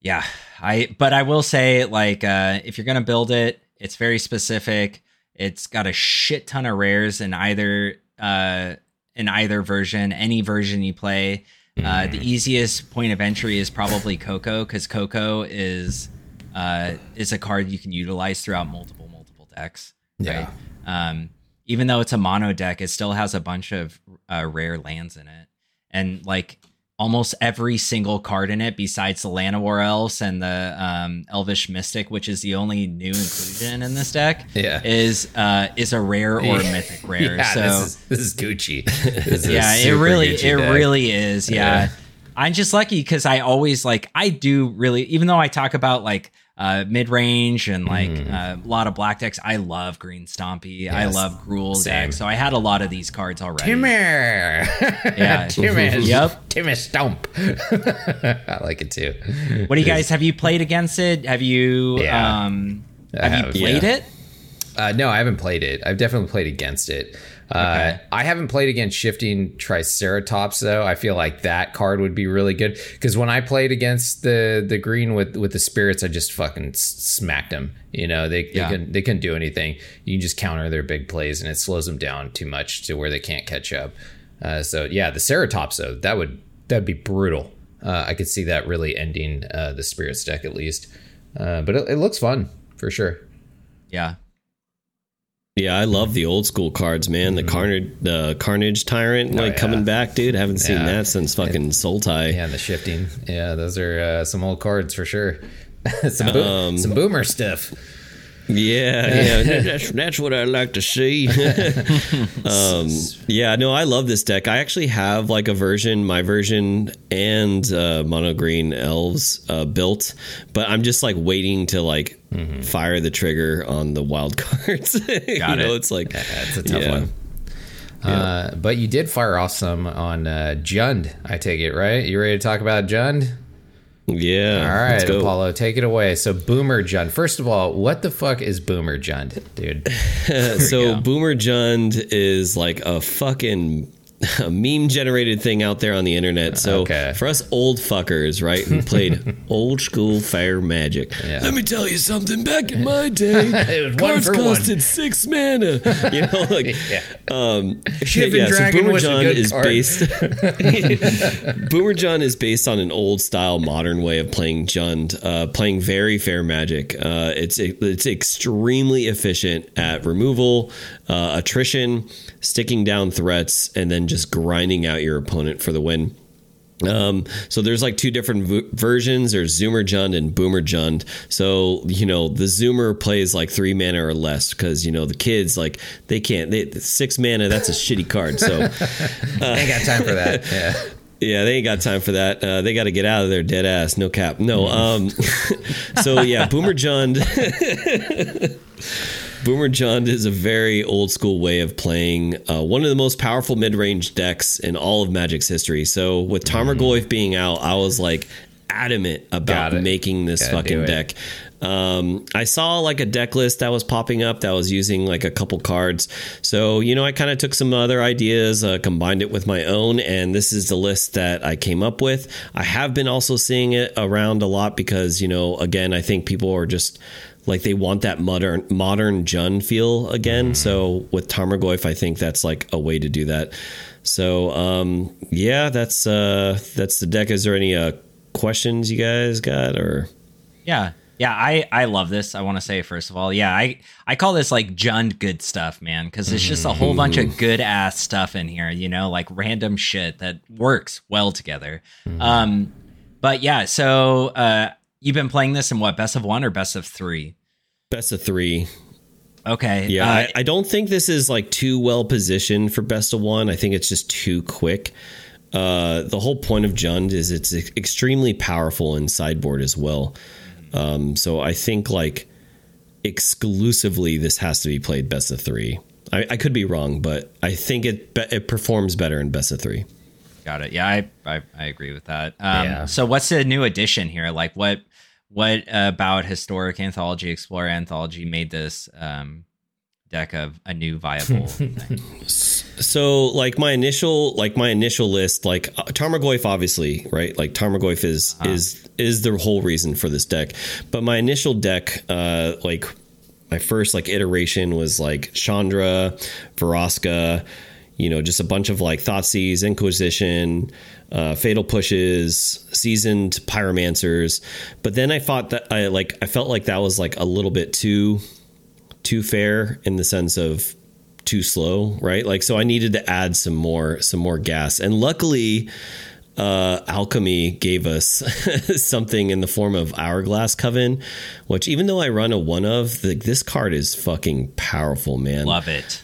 yeah, I but I will say like uh, if you're gonna build it, it's very specific. It's got a shit ton of rares in either uh, in either version, any version you play. Uh, the easiest point of entry is probably Coco because Coco is uh, is a card you can utilize throughout multiple multiple decks. Yeah. Right? Um, even though it's a mono deck, it still has a bunch of uh, rare lands in it, and like almost every single card in it, besides the Llanowar Elves and the um, Elvish Mystic, which is the only new inclusion in this deck, Yeah. is uh, is a rare or mythic rare. Yeah, so this is this is Gucci. This is yeah, it really, Gucci it deck. really is. Yeah. Yeah. I'm just lucky because I always like, I do really, even though I talk about like uh, mid range and like uh, a lot of black decks, I love Green Stompy. I Mm. Love Gruul same. decks. So I had a lot of these cards already. Timmer. Yeah. Timmer. Yep. Timmy stomp. I like it too. What do you guys have you played against it? Have you Yeah. um I have you played yeah. it? Uh, no, I haven't played it. I've definitely played against it. Uh, I haven't played against shifting Triceratops though. I feel like that card would be really good because when I played against the the green with with the spirits, I just fucking smacked them. You know, they they couldn't they couldn't do anything. You can just counter their big plays, and it slows them down too much to where they can't catch up. Uh, so yeah, the Ceratops though that would that'd be brutal. Uh, I could see that really ending uh, the spirits deck at least. Uh, but it, it looks fun for sure. Yeah. Yeah, I love the old school cards, man. The carnage, the carnage tyrant, like Mm-hmm. Oh, yeah. coming back, dude. Haven't seen Yeah. that since fucking Soul Tie. Yeah, the shifting. Yeah, those are uh, some old cards for sure. some, bo- Um, some boomer stuff. Yeah, yeah, that's that's what I like to see. um, yeah, no, I love this deck. I actually have like a version, my version, and uh, mono green elves uh, built, but I'm just like waiting to like fire the trigger on the wild cards. you Got know, it. it's like That's a tough yeah. one. Uh, but you did fire off some on uh, Jund, I take it, right? You ready to talk about Jund? Yeah, All right, let's go. Apollo, take it away. So, Boomer Jund. First of all, what the fuck is Boomer Jund, dude? so. Boomer Jund is like a fucking a meme generated thing out there on the internet. So Okay. for us old fuckers, right, who played old school fire magic, Yeah. let me tell you something. Back in my day, It was one cards for one. costed six mana. You know, like Yeah. um, yeah, so Boomer Jund is card. based. Boomer Jund is based on an old style, modern way of playing Jund, uh, playing very fair magic. Uh, it's it's extremely efficient at removal, uh, attrition, sticking down threats, and then just grinding out your opponent for the win. Um, so there's like two different v- versions. There's Zoomer Jund and Boomer Jund. So you know the Zoomer plays like three mana or less because you know the kids like they can't. They, six mana that's a shitty card. So they Ain't got time for that. Yeah. yeah, they ain't got time for that. Uh, they got to get out of there dead ass. No cap. No. Um. so yeah, Boomer Jund. Boomer Jund is a very old school way of playing uh, one of the most powerful mid range decks in all of Magic's history. So with Tarmogoyf being out, I was like adamant about making this Gotta fucking deck. Um, I saw like a deck list that was popping up that was using like a couple cards. So, you know, I kind of took some other ideas, uh, combined it with my own, and this is the list that I came up with. I have been also seeing it around a lot because, you know, again, I think people are just like they want that modern modern Jund feel again. So with Tarmogoyf, I think that's like a way to do that. So um yeah, that's uh that's the deck. Is there any uh questions you guys got or Yeah. Yeah, I, I love this. I want to say first of all, yeah, I, I call this like Jund good stuff, man, because it's just a whole bunch of good ass stuff in here, you know, like random shit that works well together. Um, but yeah, so uh, you've been playing this in what best of one or best of three? best of three? Okay, Yeah, uh, I, I don't think this is like too well positioned for best of one. I think it's just too quick. Uh, the whole point of Jund is it's extremely powerful in sideboard as well. Um, so I think like exclusively this has to be played best of three. I, I could be wrong, but I think it be- it performs better in best of three. Got it. Yeah, I I, I agree with that. Um, Yeah. So what's the new addition here? Like what what about historic anthology, explorer anthology made this um, deck of a new viable thing? So like my initial like my initial list like uh, Tarmogoyf obviously right like Tarmogoyf is is is the whole reason for this deck but my initial deck uh like my first like iteration was like Chandra Veraska you know just a bunch of like Thoughtseize Inquisition uh, fatal pushes seasoned pyromancers but then I thought that I like I felt like that was like a little bit too too fair in the sense of too slow, right? Like so I needed to add some more some more gas. And luckily uh alchemy gave us something in the form of hourglass coven which even though i run a one of like this card is fucking powerful man Love it.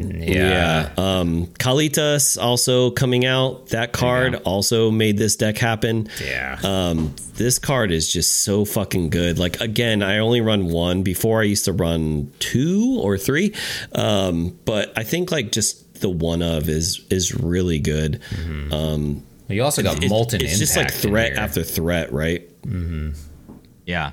Yeah. um kalitas also coming out that card also made this deck happen Yeah. um, this card is just so fucking good. Like again, I only run one. Before I used to run two or three, um, but I think like just the one of is is really good. Um, you also got it- molten it's just like threat after threat, right? Mm-hmm. Yeah.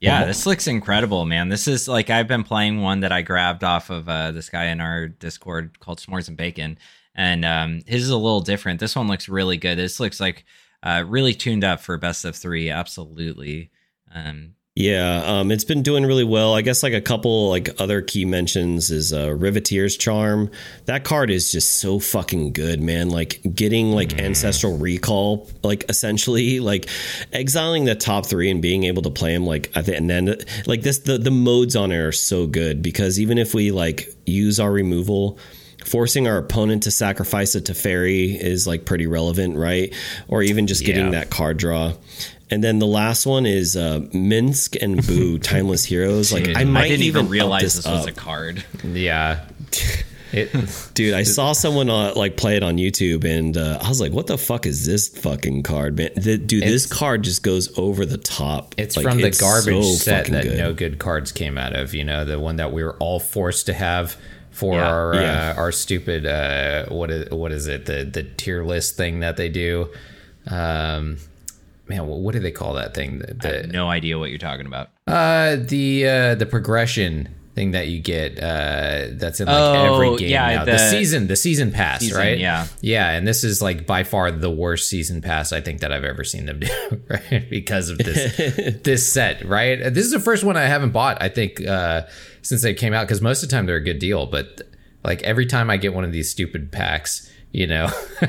Yeah, this looks incredible, man. This is like I've been playing one that I grabbed off of uh, this guy in our Discord called S'mores and Bacon, and um, his is a little different. This one looks really good. This looks like uh, really tuned up for best of three. Absolutely. Um, Yeah, um, it's been doing really well. I guess like a couple like other key mentions is uh, Riveteer's Charm. That card is just so fucking good, man. Like getting like ancestral recall, like essentially like exiling the top three and being able to play them like at the and then like this the the modes on it are so good because even if we like use our removal. Forcing our opponent to sacrifice a Teferi is like pretty relevant, right? Or even just getting Yeah. that card draw. And then the last one is uh, Minsc and Boo, Timeless Heroes. Like I might I didn't even up realize this this, was up. a card. Yeah. It, dude. I saw someone uh, like play it on YouTube, and uh, I was like, "What the fuck is this fucking card, man?" The, dude, this card just goes over the top. it's Like, from the it's garbage so set that good. no good cards came out of. You know, the one that we were all forced to have for Yeah. our Yeah. Uh, our stupid uh, what is what is it the the tier list thing that they do. Um, man, what, what do they call that thing? The, I have the no idea what you're talking about. uh, the uh, the progression thing that you get uh that's in like Oh, every game yeah, now. The, the- season the season pass, Season, right? yeah. Yeah, and this is like by far the worst season pass I think that I've ever seen them do, right? Because of this this set, right? This is the first one I haven't bought, I think, uh since they came out because most of the time they're a good deal, but like every time I get one of these stupid packs, you know,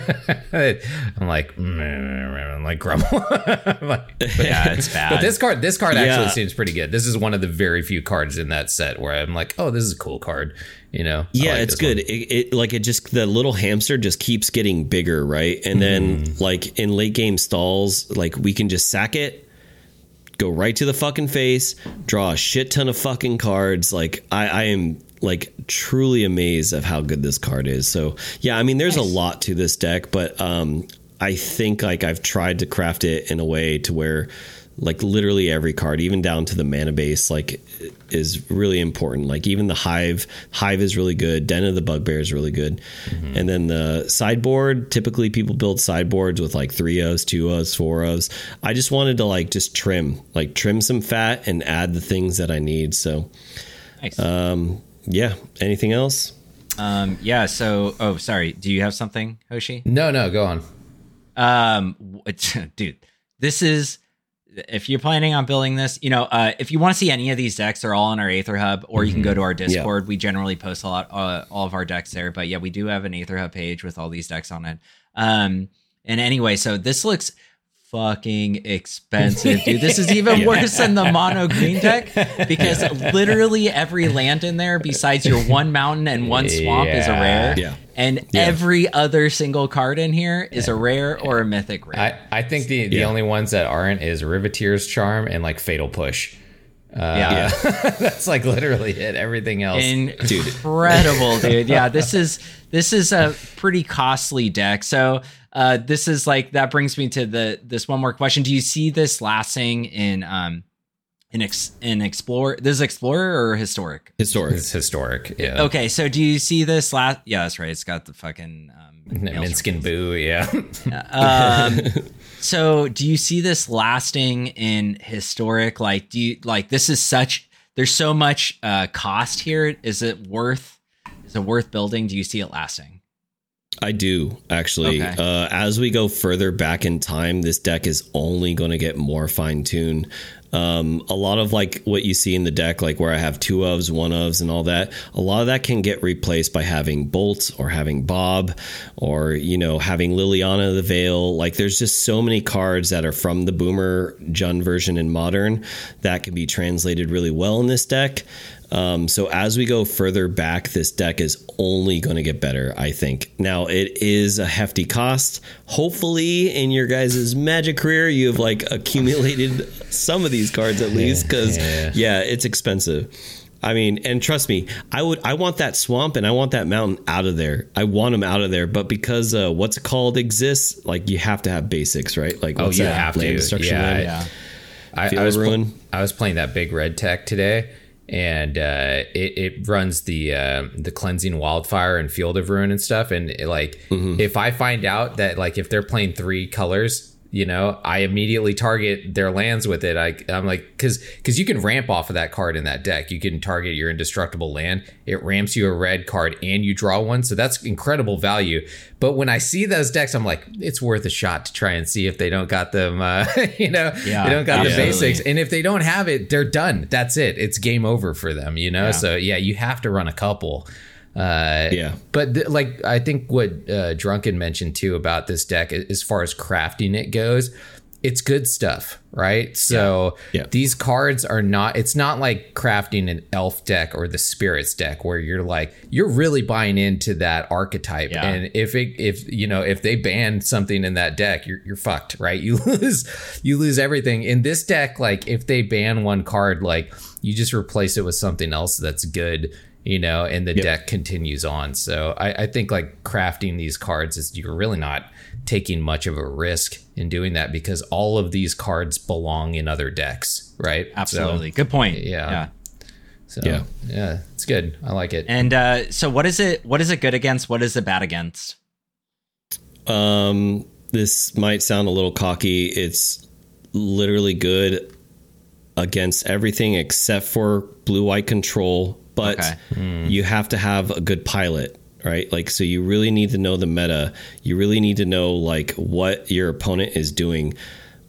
I'm like, mm, I'm like grumble. I'm like, but- Yeah, it's bad. But this card, this card actually Yeah. seems pretty good. This is one of the very few cards in that set where I'm like, oh, this is a cool card. You know, Yeah, like it's good. It, it like it just the little hamster just keeps getting bigger, right? And then Mm-hmm. like in late game stalls, like we can just sack it, go right to the fucking face, draw a shit ton of fucking cards. Like I, I am like truly amazed of how good this card is. So yeah, I mean, there's a lot to this deck, but um, I think like I've tried to craft it in a way to where like literally every card, even down to the mana base, like is really important. Like even the hive, hive is really good. Den of the bugbear is really good, and then the sideboard. Typically, people build sideboards with like three O's, two O's, four O's. I just wanted to like just trim, like trim some fat and add the things that I need. So Nice. Yeah. Anything else? um, yeah. So, oh, sorry. Do you have something, Hoshi? No, no, go on. Um, dude, this is if you're planning on building this, you know, uh, if you want to see any of these decks, they're all on our Aether Hub, or you can go to our Discord. We generally post a lot, uh, all of our decks there. But yeah, we do have an Aether Hub page with all these decks on it. Um, and anyway, so this looks fucking expensive, dude. This is even worse than the mono green deck because literally every land in there, besides your one mountain and one swamp, is a rare. Yeah. And every other single card in here is a rare or a mythic rare. I, I think the, the Yeah. only ones that aren't is Riveteer's Charm and like Fatal Push. Uh, yeah. That's like literally it. Everything else. Incredible, dude. Yeah, this is this is a pretty costly deck. So uh this is like that brings me to the this one more question. Do you see this lasting in um in ex in Explorer? This is Explorer or historic? Historic. it's historic. Yeah. Okay, so do you see this last yeah, that's right. It's got the fucking um nails Minsc and Boo. Yeah. um so do you see this lasting in historic like do you like this is such there's so much uh cost here is it worth is it worth building do you see it lasting I do actually. Okay. Uh, as we go further back in time, this deck is only going to get more fine tuned. Um, a lot of like what you see in the deck, like where I have two ofs, one ofs, and all that. A lot of that can get replaced by having Bolt or having Bob, or you know having Liliana the Veil. Like there's just so many cards that are from the Boomer Jund version in Modern that can be translated really well in this deck. Um, so as we go further back, this deck is only going to get better, I think. Now it is a hefty cost. Hopefully, in your guys' magic career, you have like accumulated some of these cards at least, because Yeah. yeah, it's expensive. I mean, and trust me, I would, I want that swamp and I want that mountain out of there. I want them out of there, but because uh, what's called exists, like you have to have basics, right? Like, Oh, you that? have to. Land destruction Yeah, land? yeah I, I was pl- I was playing that big red tech today, and uh, it, it runs the uh, the cleansing wildfire and field of ruin and stuff. And it, like, Mm-hmm. if I find out that like if they're playing three colors. You know, I immediately target their lands with it. I, I'm like, because because you can ramp off of that card in that deck. You can target your indestructible land. It ramps you a red card and you draw one, so that's incredible value. But when I see those decks, I'm like, it's worth a shot to try and see if they don't got them. Uh, you know, Yeah, they don't got the basics. And if they don't have it, they're done. That's it. It's game over for them, you know? So yeah, you have to run a couple. Uh, Yeah. But th- like, I think what uh, Drunken mentioned too about this deck, as far as crafting it goes, it's good stuff, right? So Yeah. these cards are not, it's not like crafting an elf deck or the spirits deck where you're like, you're really buying into that archetype. Yeah. And if it, if, you know, if they ban something in that deck, you're, you're fucked, right? You lose, you lose everything. In this deck, like if they ban one card, like you just replace it with something else that's good you know, and the deck continues on. So I, I think like crafting these cards is you're really not taking much of a risk in doing that because all of these cards belong in other decks, right? So- absolutely good point yeah. yeah So, Yeah. yeah, it's good. I like it. and uh so what is it what is it good against what is it bad against Um, this might sound a little cocky. It's literally good against everything except for blue white control but Okay. you have to have a good pilot right? Like so you really need to know the meta. You really need to know like what your opponent is doing.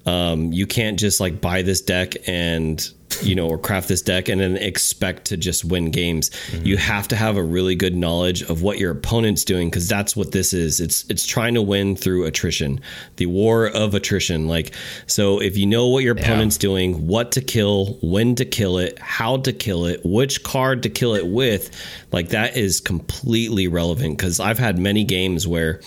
Um, you can't just like buy this deck and you know or craft this deck and then expect to just win games. Mm-hmm. You have to have a really good knowledge of what your opponent's doing because that's what this is. It's it's trying to win through attrition the war of attrition. Like so if you know what your opponent's doing what to kill when to kill it how to kill it which card to kill it with like that is completely relevant because i've had many games where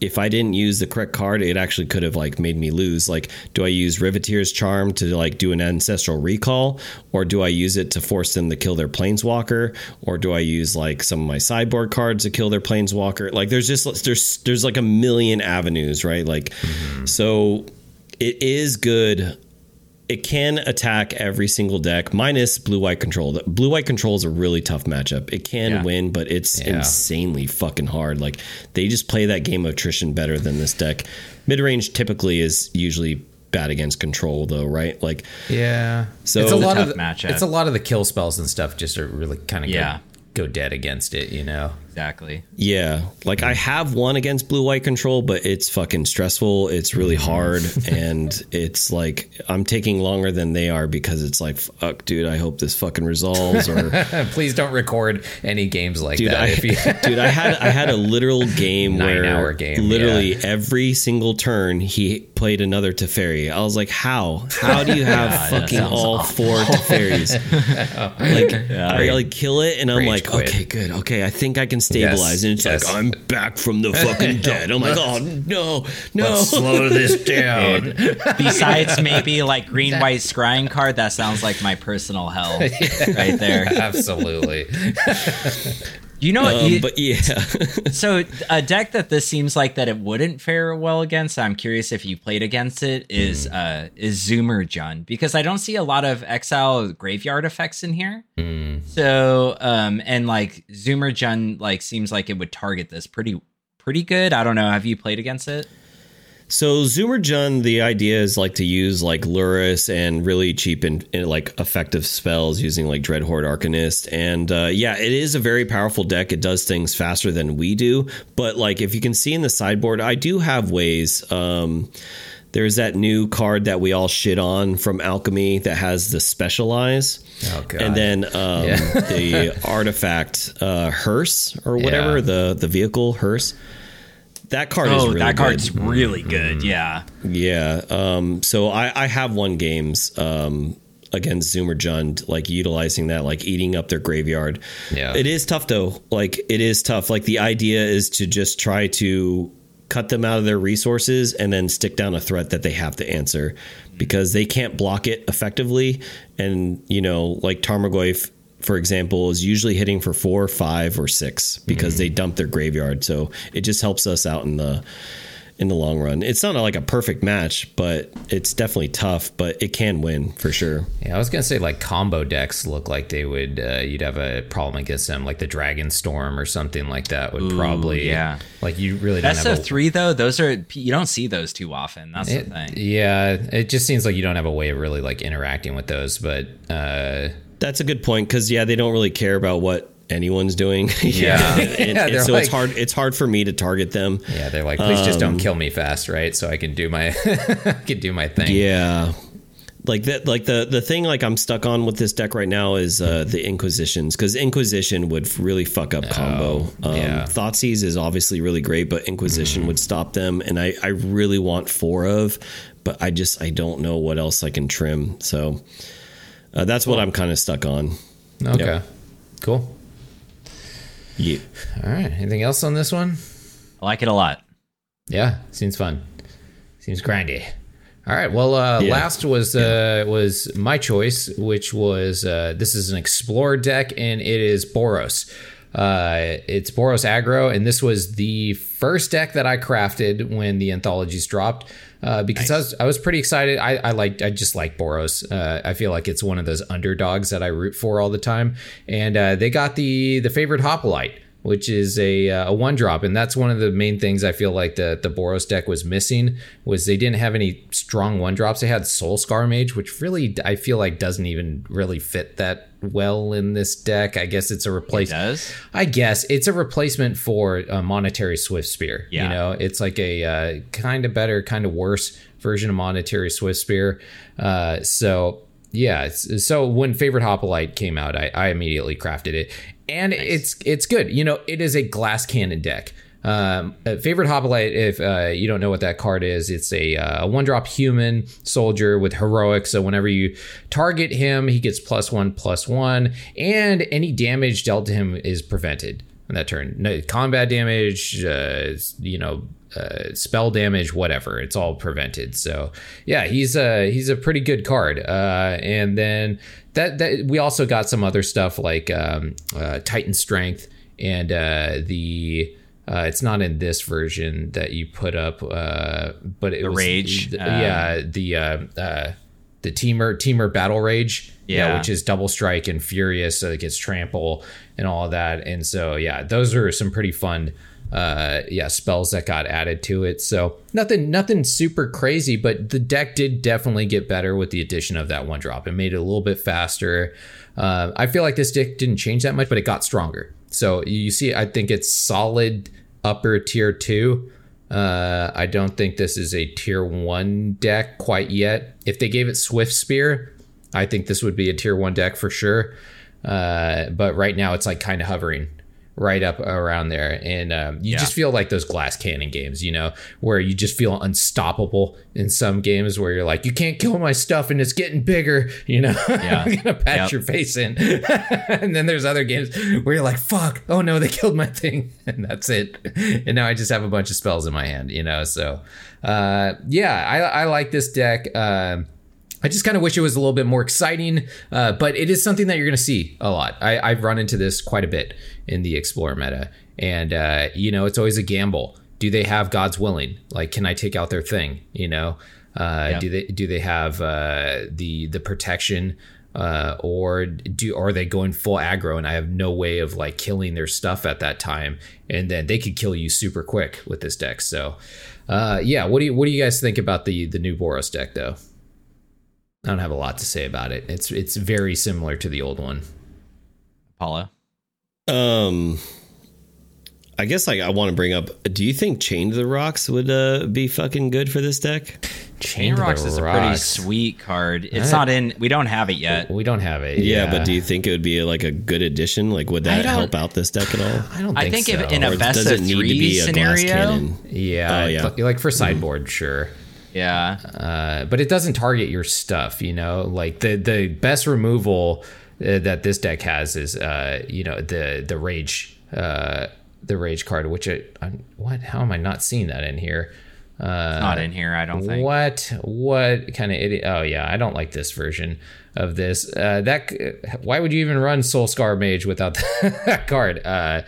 if I didn't use the correct card, it actually could have like made me lose. Like, do I use Riveteer's Charm to like do an ancestral recall, or do I use it to force them to kill their planeswalker, or do I use like some of my sideboard cards to kill their planeswalker? Like, there's just there's there's like a million avenues, right? Like, mm-hmm. so it is good. It can attack every single deck, minus blue white control. Blue white control is a really tough matchup. It can Yeah. win, but it's Yeah. insanely fucking hard. Like they just play that game of attrition better than this deck. Mid range typically is usually bad against control, though, right? Like Yeah. So- it's a It's a lot of the, matchup. it's a lot of the kill spells and stuff just are really kind of Yeah. go, go dead against it, you know. Exactly. Yeah, like I have one against blue white control, but it's fucking stressful. It's really mm-hmm. hard, and it's like I'm taking longer than they are because it's like, fuck, dude. I hope this fucking resolves. Or, Please don't record any games like dude, that. I, if you, dude, I had I had a literal game where Nine-hour game, literally yeah. every single turn he played another Teferi. I was like, how? How do you have that fucking all four Teferis? like, I like kill it, and I'm Rage like, quit. okay, good, okay. I think I can stabilize, Yes, and it's yes. like I'm back from the fucking dead. I'm like, oh no, no. slow this down. Besides maybe like green white scrying card, that sounds like my personal hell right there. Absolutely. You know, Um, you- but yeah, so a deck that this seems like that it wouldn't fare well against. I'm curious if you played against it. Is uh is Zoomer Jund because I don't see a lot of exile graveyard effects in here. So um and like Zoomer Jund like seems like it would target this pretty pretty good. I don't know. Have you played against it? So Zoomer Jund, the idea is like to use like Lurrus and really cheap and, and, like effective spells using like Dreadhorde Arcanist. And uh, yeah, it is a very powerful deck. It does things faster than we do. But like if you can see in the sideboard, I do have ways. Um, there's that new card that we all shit on from Alchemy that has the specialize. Oh, God. And then um, the artifact uh, hearse or whatever Yeah. the the vehicle hearse. That card is Oh, really that good. card's really good. Yeah. Yeah. Um, so I, I have won games um, against Zoomer Jund, like utilizing that, like eating up their graveyard. Yeah. It is tough though. Like it is tough. Like the idea is to just try to cut them out of their resources and then stick down a threat that they have to answer because they can't block it effectively. And, you know, like Tarmogoyf, for example, is usually hitting for four, five, or six because they dump their graveyard. So it just helps us out in the in the long run. It's not like a perfect match, but it's definitely tough. But it can win for sure. Yeah, I was gonna say like combo decks look like they would. Uh, you'd have a problem against them, like the Dragon Storm or something like that would probably. yeah. like you really don't Best a, three though, those are you don't see those too often. That's It- the thing. yeah, it just seems like you don't have a way of really like interacting with those. But uh, That's a good point because yeah, they don't really care about what anyone's doing. Yeah. And- and Yeah, so it's hard. It's hard for me to target them. yeah, they're like, please just Um, don't kill me fast, right? So I can do my can do my thing. Yeah. Like that, like the the thing, like I'm stuck on with this deck right now is uh, the Inquisitions because Inquisition would really fuck up combo. Um, Oh, yeah. Thoughtseize is obviously really great, but Inquisition would stop them, and I I really want four of, but I just I don't know what else I can trim. So uh, that's what I'm kind of stuck on. Okay, Yep. cool. Yeah. All right. Anything else on this one? I like it a lot. Yeah, seems fun. Seems grindy. All right. Well, uh, Yeah. last was uh, was my choice, which was uh, this is an explorer deck, and it is Boros. Uh, it's Boros aggro, and this was the first deck that I crafted when the anthologies dropped. Uh, because I was I was pretty excited. I, I like I just like Boros. Uh, I feel like it's one of those underdogs that I root for all the time. And uh, they got the the favored hoplite, which is a, uh, a one drop, and that's one of the main things I feel like the the Boros deck was missing was they didn't have any strong one drops. They had Soul Scar Mage, which really I feel like doesn't even really fit that well in this deck. I guess it's a replacement. does? I guess it's a replacement for a Monastery Swiftspear. Yeah. You know, it's like a uh, kind of better, kind of worse version of Monastery Swiftspear. Uh, so yeah, so when favored Hoplite came out, I, I immediately crafted it, and it's it's good. You know, it is a glass cannon deck. Um, favored hoplite, if uh, you don't know what that card is, it's a, uh, a one drop human soldier with heroic. So whenever you target him, he gets plus one, plus one, and any damage dealt to him is prevented on that turn. No combat damage, uh, you know, uh, spell damage, whatever. It's all prevented. So yeah, he's a he's a pretty good card. Uh, and then that that we also got some other stuff like um, uh, Titan Strength and uh, the. Uh, it's not in this version that you put up, uh, but it The was Rage, the- uh, yeah, the the Temur Temur battle rage, Yeah. which is double strike and furious, so it gets trample and all that. And so yeah, those are some pretty fun uh yeah spells that got added to it. So nothing nothing super crazy but the deck did definitely get better with the addition of that one drop. It made it a little bit faster. Uh, i feel like this deck didn't change that much but it got stronger. So you see i think it's solid upper tier two. Uh, I don't think this is a tier one deck quite yet. If they gave it Swiftspear, I think this would be a tier one deck for sure. Uh, but right now it's like kind of hovering right up around there. And um, you Yeah. just feel like those glass cannon games, you know, where you just feel unstoppable in some games where you're like, you can't kill my stuff and it's getting bigger, you know, Yeah. I'm going to patch Yep. your face in. and then there's other games where you're like, fuck, oh no, they killed my thing. And that's it. And now I just have a bunch of spells in my hand, you know? So, uh, yeah, I, I like this deck. Um, I just kind of wish it was a little bit more exciting, uh, but it is something that you're going to see a lot. I, I've run into this quite a bit in the Explorer meta, and uh, you know it's always a gamble. Do they have God's willing? Like, can I take out their thing? You know, uh, Yeah. do they do they have uh, the the protection? Uh, or do are they going full aggro and I have no way of like killing their stuff at that time and then they could kill you super quick with this deck so uh, yeah what do you what do you guys think about the the new Boros deck though I don't have a lot to say about it. It's it's very similar to the old one. Apollo. Um, I guess like I want to bring up. Do you think Chain to the Rocks would uh, be fucking good for this deck? Chain Rocks is a pretty sweet card. It's Uh, not in. We don't have it yet. We don't have it. Yeah, but do you think it would be like a good addition? Like, would that help out this deck at all? I don't. I Think, think if in a Or best does of it need to three be a glass scenario, cannon? yeah, Oh, yeah. like- like for sideboard, sure. Yeah, Uh, but it doesn't target your stuff. You know, like the the best removal uh, that this deck has is uh, you know the the rage uh, the rage card. Which it I'm, what? How am I not seeing that in here? Uh, not in here. I don't think. What what kind of idiot? Oh yeah, I don't like this version of this. Uh, that why would you even run Soul Scar Mage without that card? Uh,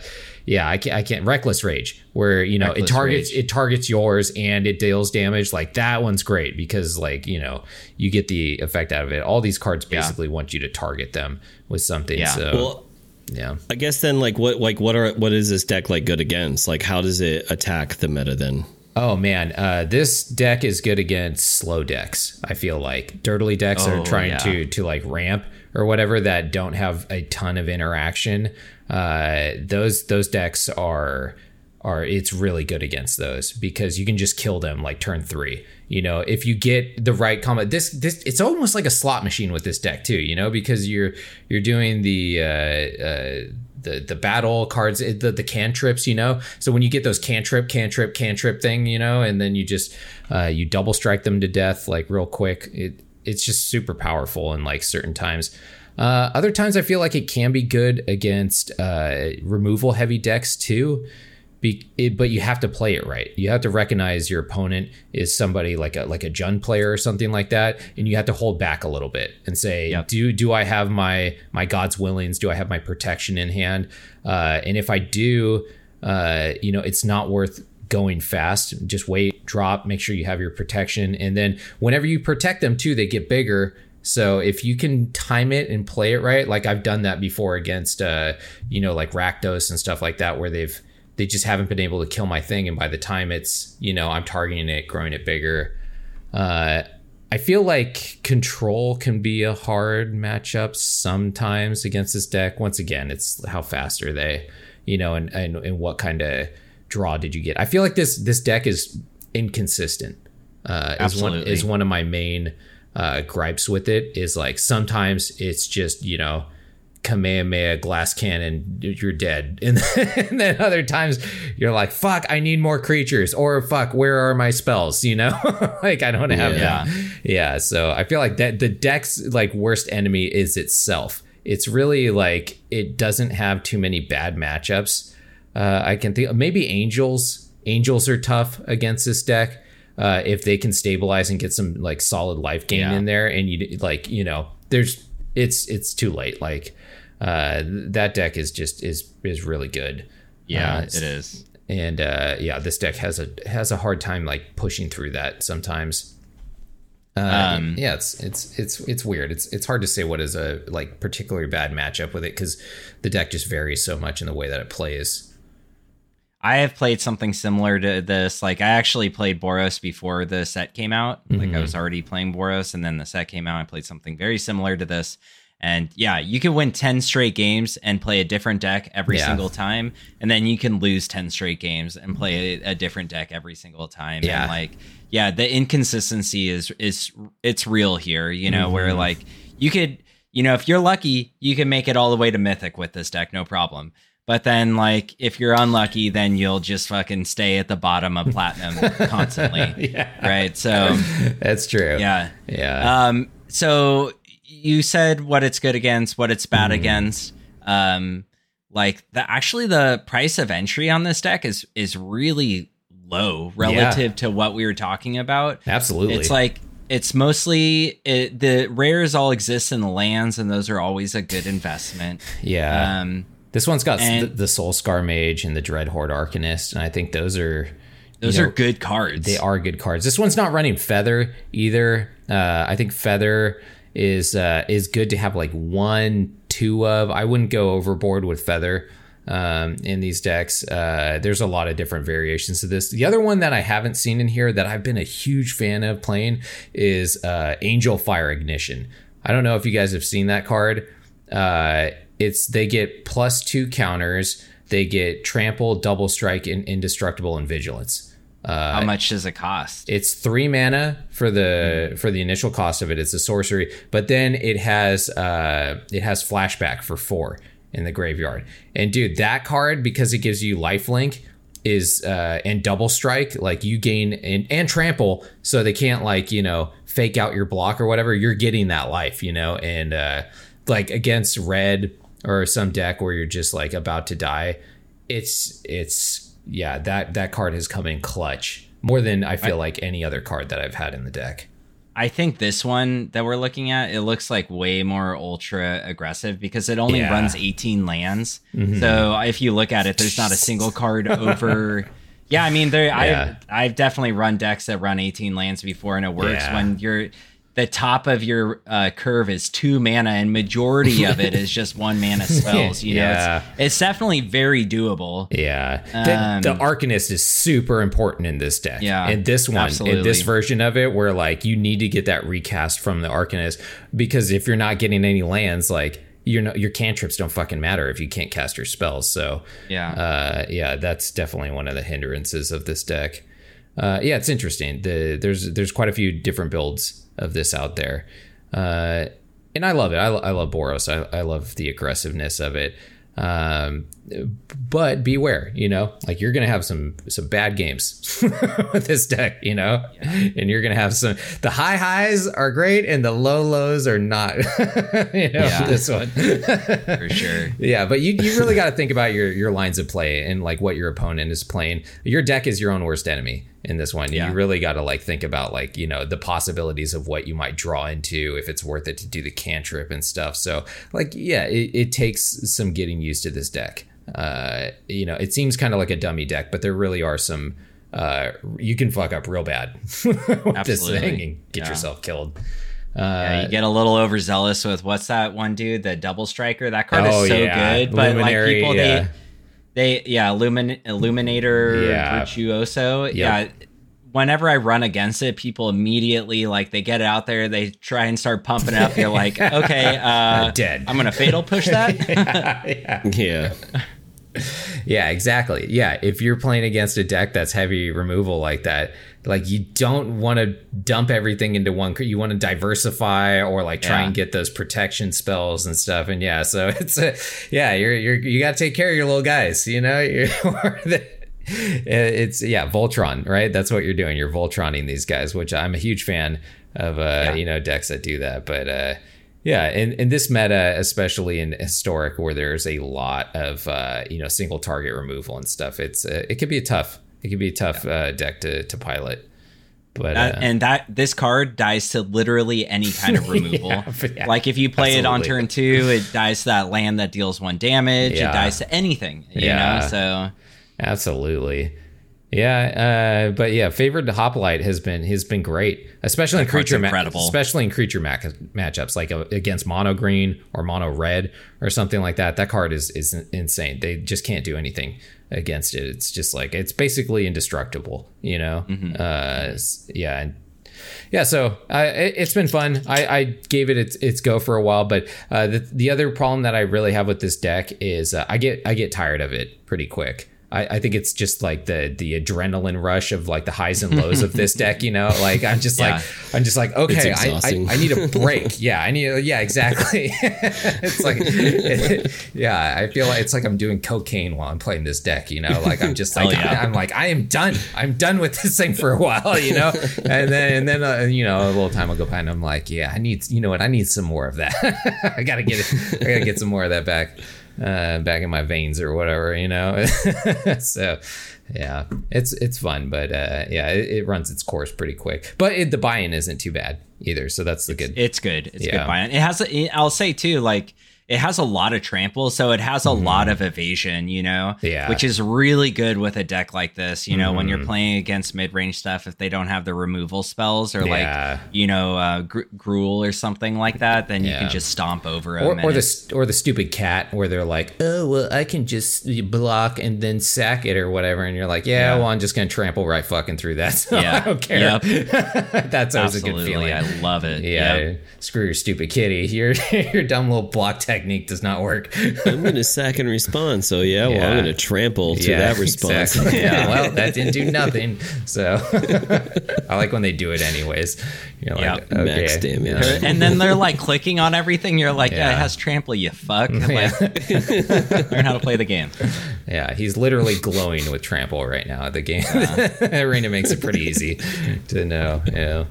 yeah, I can't. I can't. Reckless Rage, where you know Reckless it targets Rage. it targets yours and it deals damage. Like that one's great because like you know you get the effect out of it. All these cards Yeah. basically want you to target them with something. Yeah. So Well, yeah. I guess then like what like what are what is this deck like good against? Like, how does it attack the meta then? Oh man, uh, this deck is good against slow decks. I feel like dirtly decks Oh, are trying yeah. to to like ramp or whatever that don't have a ton of interaction. Uh, those those decks are are it's really good against those because you can just kill them like turn three. You know, if you get the right combo, this this it's almost like a slot machine with this deck too. You know, because you're you're doing the. Uh, uh, the the battle cards the the cantrips you know so when you get those cantrip cantrip cantrip thing you know and then you just uh, you double strike them to death like real quick it it's just super powerful in like certain times uh, other times I feel like it can be good against uh, removal heavy decks too be, it, but you have to play it right. You have to recognize your opponent is somebody like a like a Jund player or something like that, and you have to hold back a little bit and say, Yep. do do I have my my God's willings? Do I have my protection in hand? Uh, and if I do, uh, you know, it's not worth going fast. Just wait, drop, make sure you have your protection, and then whenever you protect them too, they get bigger. So if you can time it and play it right, like I've done that before against uh, you know, like Rakdos and stuff like that, where they've they just haven't been able to kill my thing, and by the time it's you know I'm targeting it, growing it bigger. Uh, I feel like control can be a hard matchup sometimes against this deck. Once again, it's how fast are they, you know, and and, and what kind of draw did you get? I feel like this this deck is inconsistent. Uh, is one is one of my main uh, gripes with it. Is like sometimes it's just you know Kamehameha glass cannon, you're dead. And then, and then other times you're like, fuck, I need more creatures. Or fuck, where are my spells? You know? like I don't have Yeah. them. Yeah. So I feel like that the deck's like worst enemy is itself. It's really like it doesn't have too many bad matchups. Uh, I can think maybe angels. Angels are tough against this deck. Uh, if they can stabilize and get some like solid life gain Yeah. in there, and you like you know, there's it's it's too late. Like uh, that deck is just is is really good. Yeah, Uh, it is. and uh, yeah, this deck has a has a hard time like pushing through that sometimes. Uh, Um, yeah, it's it's it's it's weird. It's it's hard to say what is a like particularly bad matchup with it because the deck just varies so much in the way that it plays. I have played something similar to this. Like I actually played Boros before the set came out. Like I was mm-hmm. already playing Boros, and then the set came out. I played something very similar to this. And yeah, you can win 10 straight games and play a different deck every Yeah. single time. And then you can lose 10 straight games and play a, a different deck every single time. Yeah. And like, yeah, the inconsistency is, is, it's real here, you know, where mm-hmm. like you could, you know, if you're lucky, you can make it all the way to mythic with this deck, no problem. But then, like, if you're unlucky, then you'll just fucking stay at the bottom of platinum constantly. Right. So, That's true. yeah. yeah. Um, so you said what it's good against, what it's bad Mm-hmm. against. Um, like the actually the price of entry on this deck is is really low relative to what we were talking about. Absolutely. It's like it's mostly it, the rares all exist in the lands, and those are always a good investment. yeah. Um, this one's got and- the, the Soul Scar Mage and the Dreadhorde Arcanist, and I think those are those you are good cards. They are good cards. This one's not running Feather either. Uh, I think Feather is uh, is good to have like one, two of. I wouldn't go overboard with Feather um, in these decks. Uh, there's a lot of different variations to this. The other one that I haven't seen in here that I've been a huge fan of playing is uh, Angel Fire Ignition. I don't know if you guys have seen that card. Uh, it's they get plus two counters. They get trample, double strike, and indestructible and vigilance. How much does it cost? It's three mana for the for the initial cost of it. It's a sorcery, but then it has uh it has flashback for four in the graveyard. And dude, that card because it gives you lifelink is uh and double strike like you gain and, and trample so they can't like you know fake out your block or whatever you're getting that life you know and uh like against red or some deck where you're just like about to die it's it's yeah that that card has come in clutch more than I feel like any other card that I've had in the deck. I think this one that we're looking at, it looks like way more ultra aggressive because it only Yeah. Mm-hmm. runs 18 lands. So if you look at it, there's not a single card over. Yeah, I mean, there. Yeah. I've I've definitely run decks that run 18 lands before, and it works Yeah. when you're the top of your uh, curve is two mana, and majority of it is just one mana spells. You know, it's, it's definitely very doable. Yeah, the, the Um, Arcanist is super important in this deck. Yeah, and this one, in this version of it, where like you need to get that recast from the Arcanist because if you're not getting any lands, like you're not, your cantrips don't fucking matter if you can't cast your spells. So Yeah. uh, yeah, that's definitely one of the hindrances of this deck. Uh, yeah, it's interesting. The, there's there's quite a few different builds of this out there, uh, and I love it. I, I love Boros. I, I love the aggressiveness of it. Um, but beware, you know, like you're gonna have some some bad games with this deck, you know, and you're gonna have some. The high highs are great, and the low lows are not. you know, Yeah. this one. for sure. Yeah, but you, you really got to think about your your lines of play and like what your opponent is playing. Your deck is your own worst enemy in this one. Yeah. You really got to like think about like you know the possibilities of what you might draw into if it's worth it to do the cantrip and stuff. So like yeah, it, it takes some getting used to this deck. Uh, you know, it seems kind of like a dummy deck, but there really are some. Uh, you can fuck up real bad with this thing and get Yeah. yourself killed. Uh, Yeah, you get a little overzealous with what's that one dude, the double striker. That card Oh, is so yeah. good, but Luminary, like people, yeah. they, they, yeah, Illumin, Illuminator, Yeah. Virtuoso, yeah. Whenever I run against it, people immediately like they get it out there, they try and start pumping it up. You're like, okay, uh, Dead. I'm gonna fatal push that. Yeah. Yeah, exactly. Yeah, if you're playing against a deck that's heavy removal like that, like you don't want to dump everything into one. You want to diversify or like try Yeah. and get those protection spells and stuff. And yeah, so it's a yeah, you're you're you got to take care of your little guys. You know, it's yeah, Voltron, right? That's what you're doing. You're Voltroning these guys, which I'm a huge fan of. Uh, you know, decks that do that, but. uh yeah, and, in this meta, especially in historic, where there's a lot of uh, you know single target removal and stuff, it's uh, it could be a tough it could be a tough uh, deck to, to pilot. But That- uh, and that this card dies to literally any kind of removal. Yeah, yeah, like if you play it on turn two, it dies to that land that deals one damage. Yeah. It dies to anything. You Yeah. know, so absolutely, yeah. Uh, but yeah, favored hoplite has been has been great, especially in card's creature ma- especially in creature ma- matchups like uh, against mono green or mono red or something like that. That card is is insane. They just can't do anything against it. It's just like it's basically indestructible. You know, uh, yeah. Yeah, so uh, it, it's been fun. I, I gave it its, its go for a while, but uh, the the other problem that I really have with this deck is uh, I get I get tired of it pretty quick. I, I think it's just like the the adrenaline rush of like the highs and lows of this deck. You know, like I'm just Yeah. like I'm just like okay, I, I. I need a break. yeah, I need. Yeah, exactly. it's like yeah, I feel like it's like I'm doing cocaine while I'm playing this deck. You know, like I'm just like Hell yeah. I'm like I am done. I'm done with this thing for a while. You know, and then and then uh, you know a little time will go by and I'm like yeah, I need you know what I need some more of that. I gotta get it. I gotta get some more of that back. Uh, back in my veins or whatever, you know. so, yeah, it's it's fun, but uh, yeah, it, it runs its course pretty quick. But it, the buy-in isn't too bad either, so that's the good. it's good. It's Yeah. good buy-in. It has. A, I'll say too, like it has a lot of trample, so it has a lot of evasion. You know, Mm-hmm. Yeah. Mm-hmm. which is really good with a deck like this. You know, when you're playing against mid-range stuff, if they don't have the removal spells or Yeah. like you know uh, gr- Gruul or something like that, then you can just stomp over them. or, or the or the stupid cat where they're like, oh well, I can just block and then sack it or whatever, and you're like, yeah, Yeah. well, I'm just gonna trample right fucking through that. So I Yeah. don't care. Yep. That's always a good feeling. I love it. yeah, Yep. screw your stupid kitty. Your your dumb little block technique does not work. I'm going to sack and respond. So, yeah, well, I'm going to trample to that response. exactly. Yeah, well, that didn't do nothing. So I like when they do it anyways. You're like, Yep. okay, Max damage. and then they're like clicking on everything. You're like, yeah, Yeah. it has trample, you fuck. Like, learn how to play the game. Yeah, he's literally glowing with trample right now at the game. Arena makes it pretty easy to know. Yeah,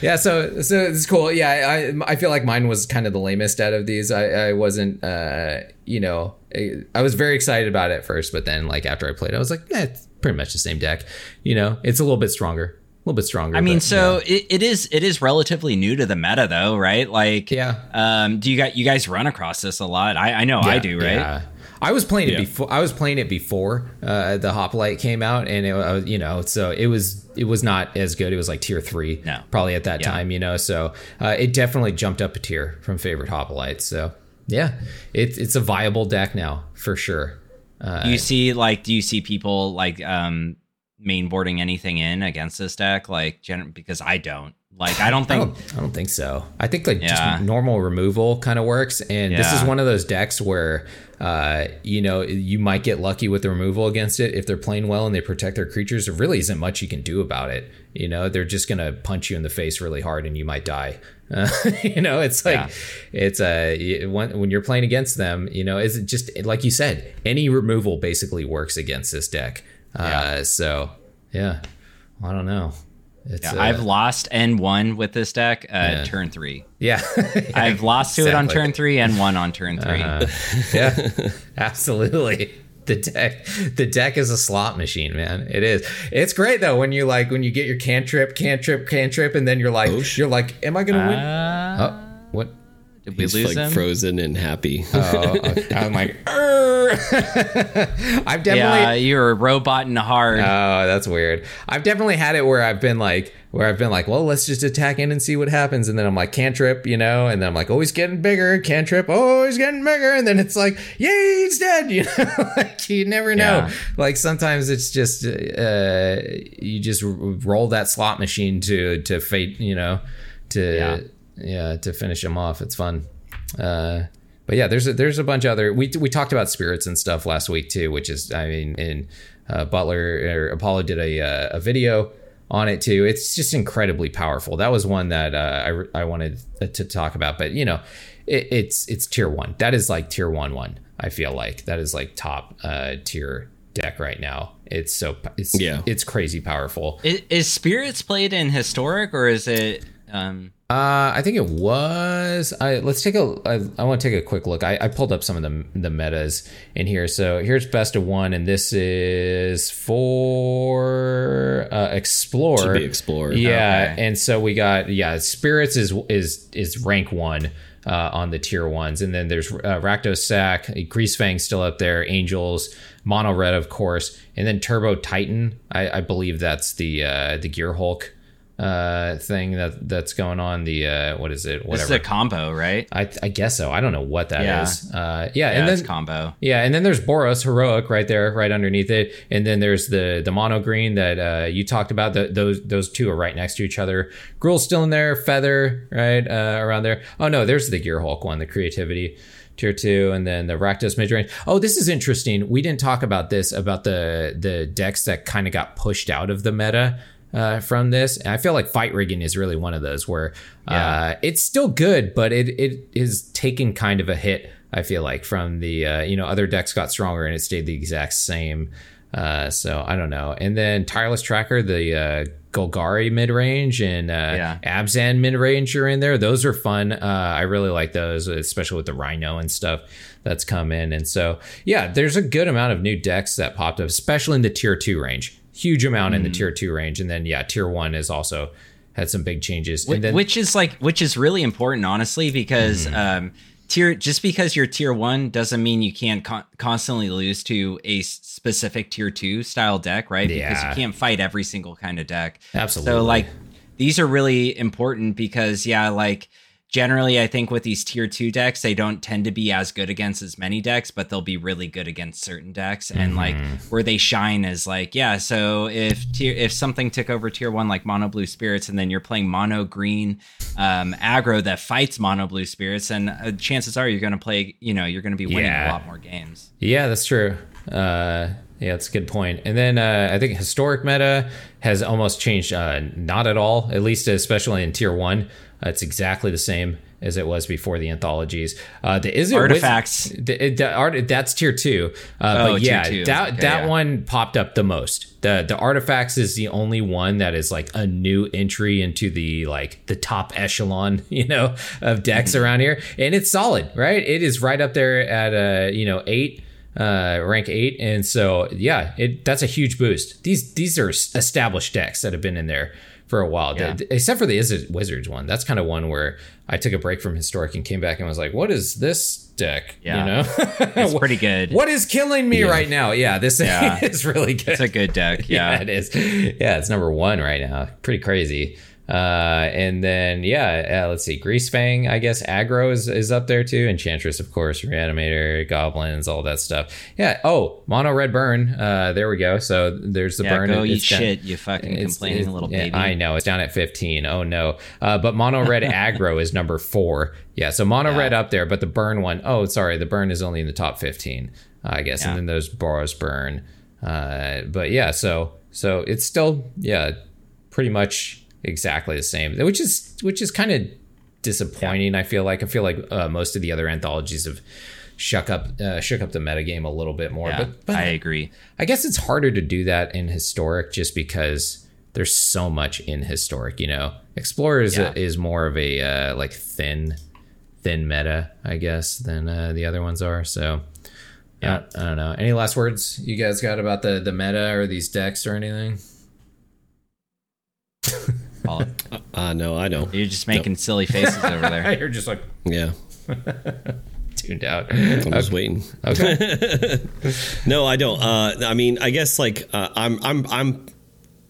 yeah. So so it's cool. Yeah, I I feel like mine was kind of the lamest out of these. I I wasn't. uh You know, I, I was very excited about it at first, but then like after I played, I was like, eh, it's pretty much the same deck. You know, it's a little bit stronger. A little bit stronger. I mean, but, so it, it is it is relatively new to the meta though, right? Like, Yeah. Um, do you got you guys run across this a lot? I, I know I do, right? Yeah. I was playing it Yeah. before. I was playing it before uh, the Hoplite came out, and it, uh, you know, so it was it was not as good. It was like tier three, No. probably at that Yeah. time, you know. So uh, it definitely jumped up a tier from favored Hoplites. So yeah, it's it's a viable deck now for sure. Uh, Do you see like do you see people like um mainboarding anything in against this deck? Like, gen- because I don't. Like, I don't I think. don't, I don't think so. I think like Yeah. just normal removal kind of works, and this is one of those decks where, uh, you know, you might get lucky with the removal against it if they're playing well and they protect their creatures. There really isn't much you can do about it. You know, they're just gonna punch you in the face really hard, and you might die. Uh, you know, it's like Yeah. it's a uh, when, when you're playing against them. You know, is it just like you said, any removal basically works against this deck. Uh, So yeah, I don't know. Yeah, uh, I've lost and won with this deck uh, Yeah. turn three. yeah. I've lost to it on turn three and won on turn 3 Uh, yeah, absolutely. The deck, the deck is a slot machine, man. It is. It's great though when you like when you get your cantrip, cantrip, cantrip, and then you're like, you're like, am I gonna win? Uh, Oh, what? Did we He's lose like him? frozen and happy. Oh, okay. I'm like, "Arr." I've definitely. yeah, you're a robot in heart. Oh, that's weird. I've definitely had it where I've been like, where I've been like, well, let's just attack in and see what happens, and then I'm like cantrip, you know, and then I'm like, oh, he's getting bigger, cantrip, oh, he's getting bigger, and then it's like, yay, he's dead, you know, like you never know. Yeah. Like sometimes it's just uh, you just roll that slot machine to to fate, you know, to Yeah. Yeah, to finish him off. It's fun. Uh, but yeah, there's a, there's a bunch of other. We we talked about spirits and stuff last week too, which is I mean, in uh, Butler or Apollo did a uh, a video on it too. It's just incredibly powerful. That was one that uh, I I wanted to talk about, but you know, it, it's it's tier one. That is like tier one one. I feel like that is like top uh, tier deck right now. It's so it's Yeah. it's crazy powerful. Is, is spirits played in historic or is it? Um, Uh, I think it was. I let's take a. I, I want to take a quick look. I, I pulled up some of the the metas in here. So here's best of one, and this is for uh, explore. Explorer. Yeah, Okay. and so we got yeah. Spirits is is is rank one. Uh, on the tier ones, and then there's uh, Rakdos Sack, Greasefang still up there, Angels, Mono Red, of course, and then Turbo Titan. I, I believe that's the uh, the Gearhulk uh thing that that's going on the uh what is it Whatever. this is a combo, right? I, I guess so i don't know what that is. Yeah. uh yeah, Yeah, and it's then combo. yeah and then there's boros heroic right there right underneath it and then there's the the mono green that uh you talked about the, those those two are right next to each other Gruul's still in there feather right uh around there oh no there's the Gearhulk one the creativity tier two and then the Rakdos midrange. Oh, this is interesting. We didn't talk about this about the the decks that kind of got pushed out of the meta uh, from this. And I feel like fight rigging is really one of those where uh, it's still good, but it it is taking kind of a hit. I feel like from the uh, you know other decks got stronger and it stayed the exact same. Uh, so I don't know. And then tireless tracker, the uh, Golgari mid range and uh, Yeah. Abzan mid range are in there. Those are fun. Uh, I really like those, especially with the Rhino and stuff that's come in. And so, yeah, there's a good amount of new decks that popped up, especially in the tier two range. Huge amount in the tier two range. And then, yeah, tier one is also had some big changes. Wh- and then, which is like which is really important honestly because Mm-hmm. um tier just because you're tier 1 doesn't mean you can't con- constantly lose to a specific tier 2 style deck right because you can't fight every single kind of deck Absolutely. so like these are really important because yeah like generally i think with these tier 2 decks they don't tend to be as good against as many decks but they'll be really good against certain decks and like Mm-hmm. where they shine is like yeah so if tier if something took over tier 1 like mono blue spirits and then you're playing mono green um aggro that fights mono blue spirits and uh, chances are you're going to play you know you're going to be winning Yeah. a lot more games Yeah, that's true. Uh, yeah, that's a good point. And then uh, I think historic meta has almost changed. Uh, not at all, at least especially in tier one. It's exactly the same as it was before the anthologies. Uh, the is it Artifacts. the, the art that's tier two. Uh, Oh, but yeah, two. that Okay, that yeah. one popped up the most. The the artifacts is the only one that is like a new entry into the like the top echelon, you know, of decks Mm-hmm. around here, and it's solid, right? It is right up there at uh you know eight uh rank eight and so yeah it that's a huge boost these these are established decks that have been in there for a while Yeah. Except for the is it wizards one that's kind of one where i took a break from historic and came back and was like what is this deck Yeah. you know it's pretty good what is killing me right now yeah this Yeah. is really good it's a good deck yeah. yeah it is. Yeah, it's number one right now. Pretty crazy. Uh, and then yeah, uh, let's see, Greasefang, I guess aggro is, is up there too. Enchantress, of course, Reanimator, Goblins, all that stuff. Yeah. Oh, Mono Red Burn. Uh, there we go. So there's the yeah, burn. go eat down- shit, you fucking complaining little yeah, baby. I know it's down at 15. Oh no. Uh, but mono red aggro is number four. Yeah. So mono Yeah. red up there, but the burn one, oh, sorry, the burn is only in the top 15, I guess. And then there's Boros burn. Uh, but yeah, so so it's still yeah, pretty much exactly the same, which is which is kind of disappointing. I feel like I feel like uh, most of the other anthologies have shook up uh, shook up the metagame a little bit more. Yeah, but but I agree. I guess it's harder to do that in historic just because there's so much in historic. You know, explorer is, Yeah. is more of a uh, like thin, thin meta, I guess, than uh, the other ones are. So, yeah, I don't know. Any last words you guys got about the the meta or these decks or anything? Paul, Uh, no, I don't. You're just making silly faces over there. You're just like Yeah, tuned out. I'm just waiting. Okay. No, I don't. Uh, I mean, I guess like uh, I'm, I'm, I'm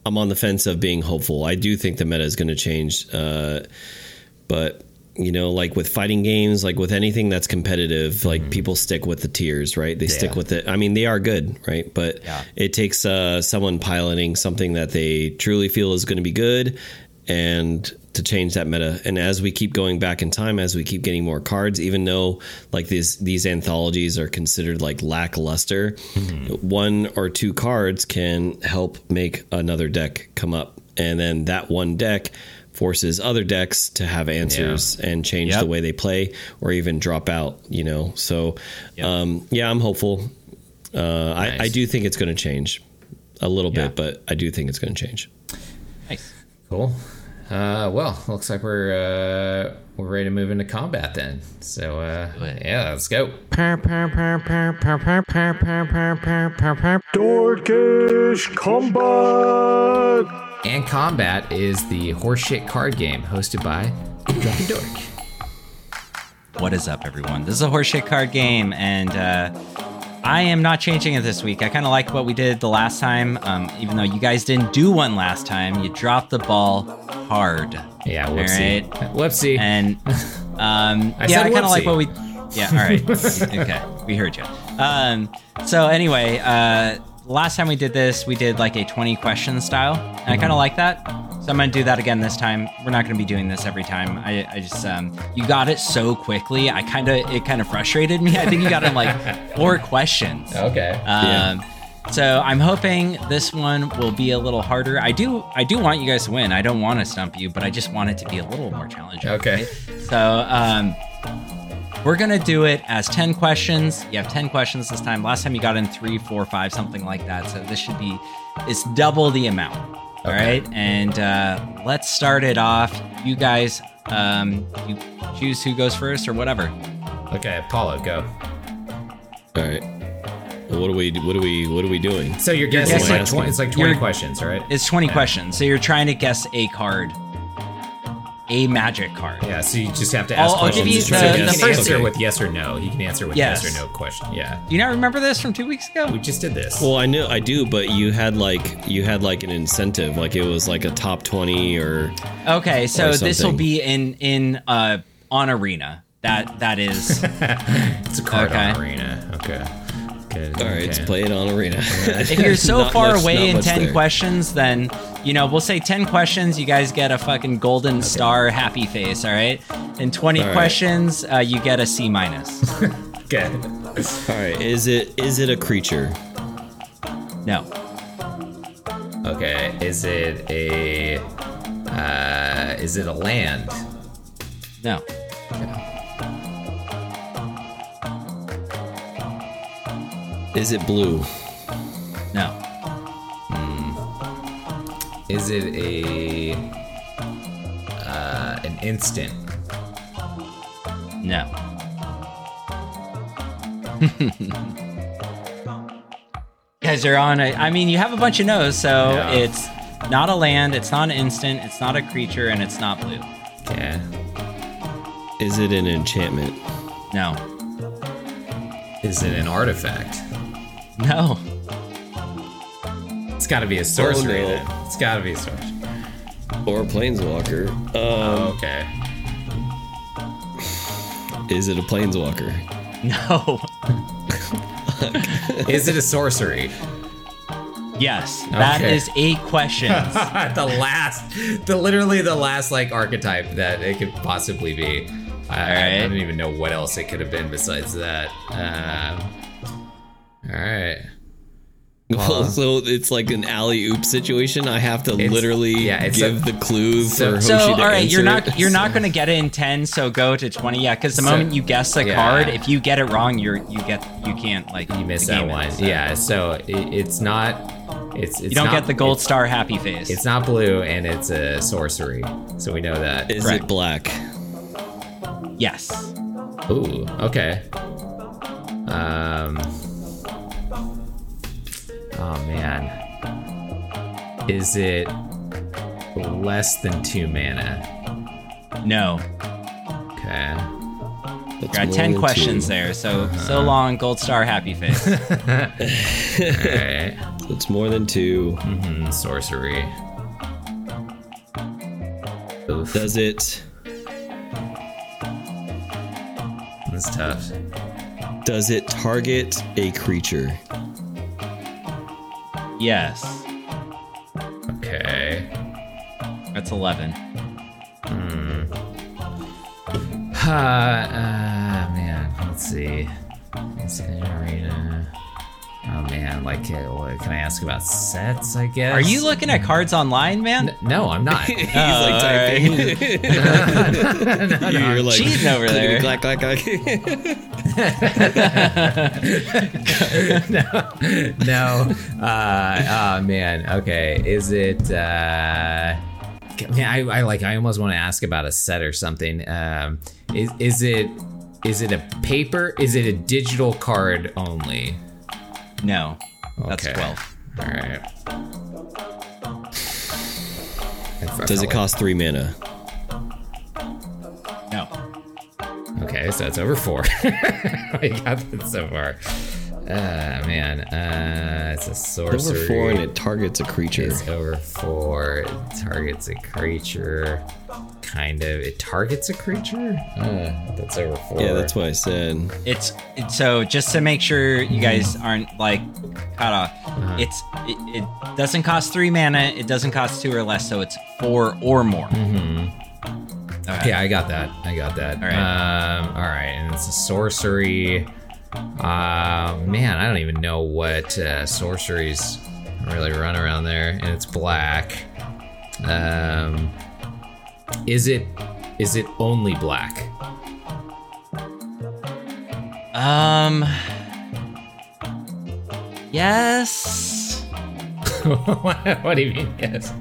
I'm on the fence of being hopeful. I do think the meta is going to change, uh, but you know, like with fighting games, like with anything that's competitive, like people stick with the tiers, right? They stick Mm-hmm. With it. I mean, they are good, right? But Yeah. it takes uh, someone piloting something that they truly feel is going to be good and to change that meta. And as we keep going back in time, as we keep getting more cards, even though like these these anthologies are considered like lackluster, one or two cards can help make another deck come up, and then that one deck forces other decks to have answers and change Yep. the way they play or even drop out. You know, so um, yeah, I'm hopeful. Uh, I, I do think it's going to change a little Yeah. bit, but I do think it's going to change. Nice. Cool. Uh, well, looks like we're uh, we're ready to move into combat then. So uh, yeah, let's go. Dorkish Combat! And combat is the horseshit card game hosted by Drunken Dork. What is up, everyone? This is a horseshit card game, and uh, I am not changing it this week. I kind of like what we did the last time, um, even though you guys didn't do one last time. You dropped the ball hard. Yeah, All whoopsie. right. Whoopsie. And um, I yeah, said I kind of like what we. Yeah, all right. okay, we heard you. Um, so anyway, uh, last time we did this, we did like a 20 question style, and I kind of like that. So I'm gonna do that again this time. We're not gonna be doing this every time. I, I just um, you got it so quickly. I kind of it kind of frustrated me. I think you got in like four questions. okay. Um, So I'm hoping this one will be a little harder. I do I do want you guys to win. I don't want to stump you, but I just want it to be a little more challenging. Okay. So um, we're gonna do it as 10 questions. You have 10 questions this time. Last time you got in three, four, five, something like that. So this should be it's double the amount. All Okay. right. And uh, let's start it off. You guys um, you choose who goes first or whatever. okay, Paulo, go. All right. What are we? What are we? What are we doing? So you're guessing guessing- like 20, it's like 20 You're- questions, right? It's 20 questions. So you're trying to guess a card. A magic card. Yeah, so you just have to I'll- ask I'll give you so the- he the can first- answer okay. with yes or no. He can answer with Yes. yes, or no question. Yeah. Do you not remember this from two weeks ago? We just did this. Well, I know I do, but you had like you had like an incentive, like it was like a top twenty or Okay, so Or this will be in in uh on arena. That that is it's a card on arena. Okay. Good. all right, okay. let's play it on arena. if you're so Not far much- away in 10 there. questions, then you know, we'll say 10 questions, you guys get a fucking golden star happy face, all right? In 20 All right. questions, uh, you get a C minus. Okay. All right, is it is it a creature? No. Okay. Is it a uh is it a land? No. Is it blue? No. Is it a uh an instant? No. Guys are on a, I mean, you have a bunch of no's, so Yeah. it's not a land, it's not an instant, it's not a creature, and it's not blue. Okay. Is it an enchantment? No. Is it an artifact? No. It's got to be a sorcery no. then. It's got to be a sorcery. Or a planeswalker? Um, okay. is it a planeswalker? No. Is it a sorcery? Yes, that Okay. is eight questions. the last, the literally the last like archetype that it could possibly be. I, I, I right. don't even know what else it could have been besides that. Um, all right. Well, so it's like an alley oop situation. I have to It's- literally yeah, give a- the clue so- for So, Hoshi all to right, you're not you're not going to get it in ten. So go to twenty. Yeah, because the So- moment you guess a yeah. card, if you get it wrong, you're you get you can't like You miss the that one. So Yeah. So it, it's not. It's, it's you don't not- get the gold star happy face. it's not blue, and it's a sorcery. So we know that. Is Correct. it black? yes. Ooh. Okay. Um. Oh man. Is it less than two mana? No. Okay. That's Got ten questions two. there. So so long, gold star happy face. All right. So it's more than two. Mm, sorcery. Oof, Does it? that's tough. Does it target a creature? Yes. Okay. That's 11. Uh, uh man, let's see. It's in arena. Oh man, like, uh, what, can I ask about sets? I guess. Are you looking at cards online, man? No, I'm not. He's like all typing. You're like Cheating over there. Clack, clack, clack. no. Uh, oh man. Okay. Is it? Uh, man, I, I like. I almost want to ask about a set or something. Um, is is it? Is it a paper? Is it a digital card only? No. That's Okay. 12. All right. Does it cost three mana? Okay, so it's over four. I got that so far. Uh, man. Uh, it's a sorcery. Over four and it targets a creature. It's over four. It targets a creature. Kind of. It targets a creature? Uh, that's over four. Yeah, that's what I said. It's, it's so just to make sure you guys aren't like caught off. It's it, it doesn't cost three mana. It doesn't cost two or less. So it's four or more. Yeah, I got that. I got that. All right. Um, all right, and it's a sorcery. Uh, man, I don't even know what uh, sorceries really run around there, and it's black. Um, is it? Is it only black? Um. Yes. what do you mean? Yes.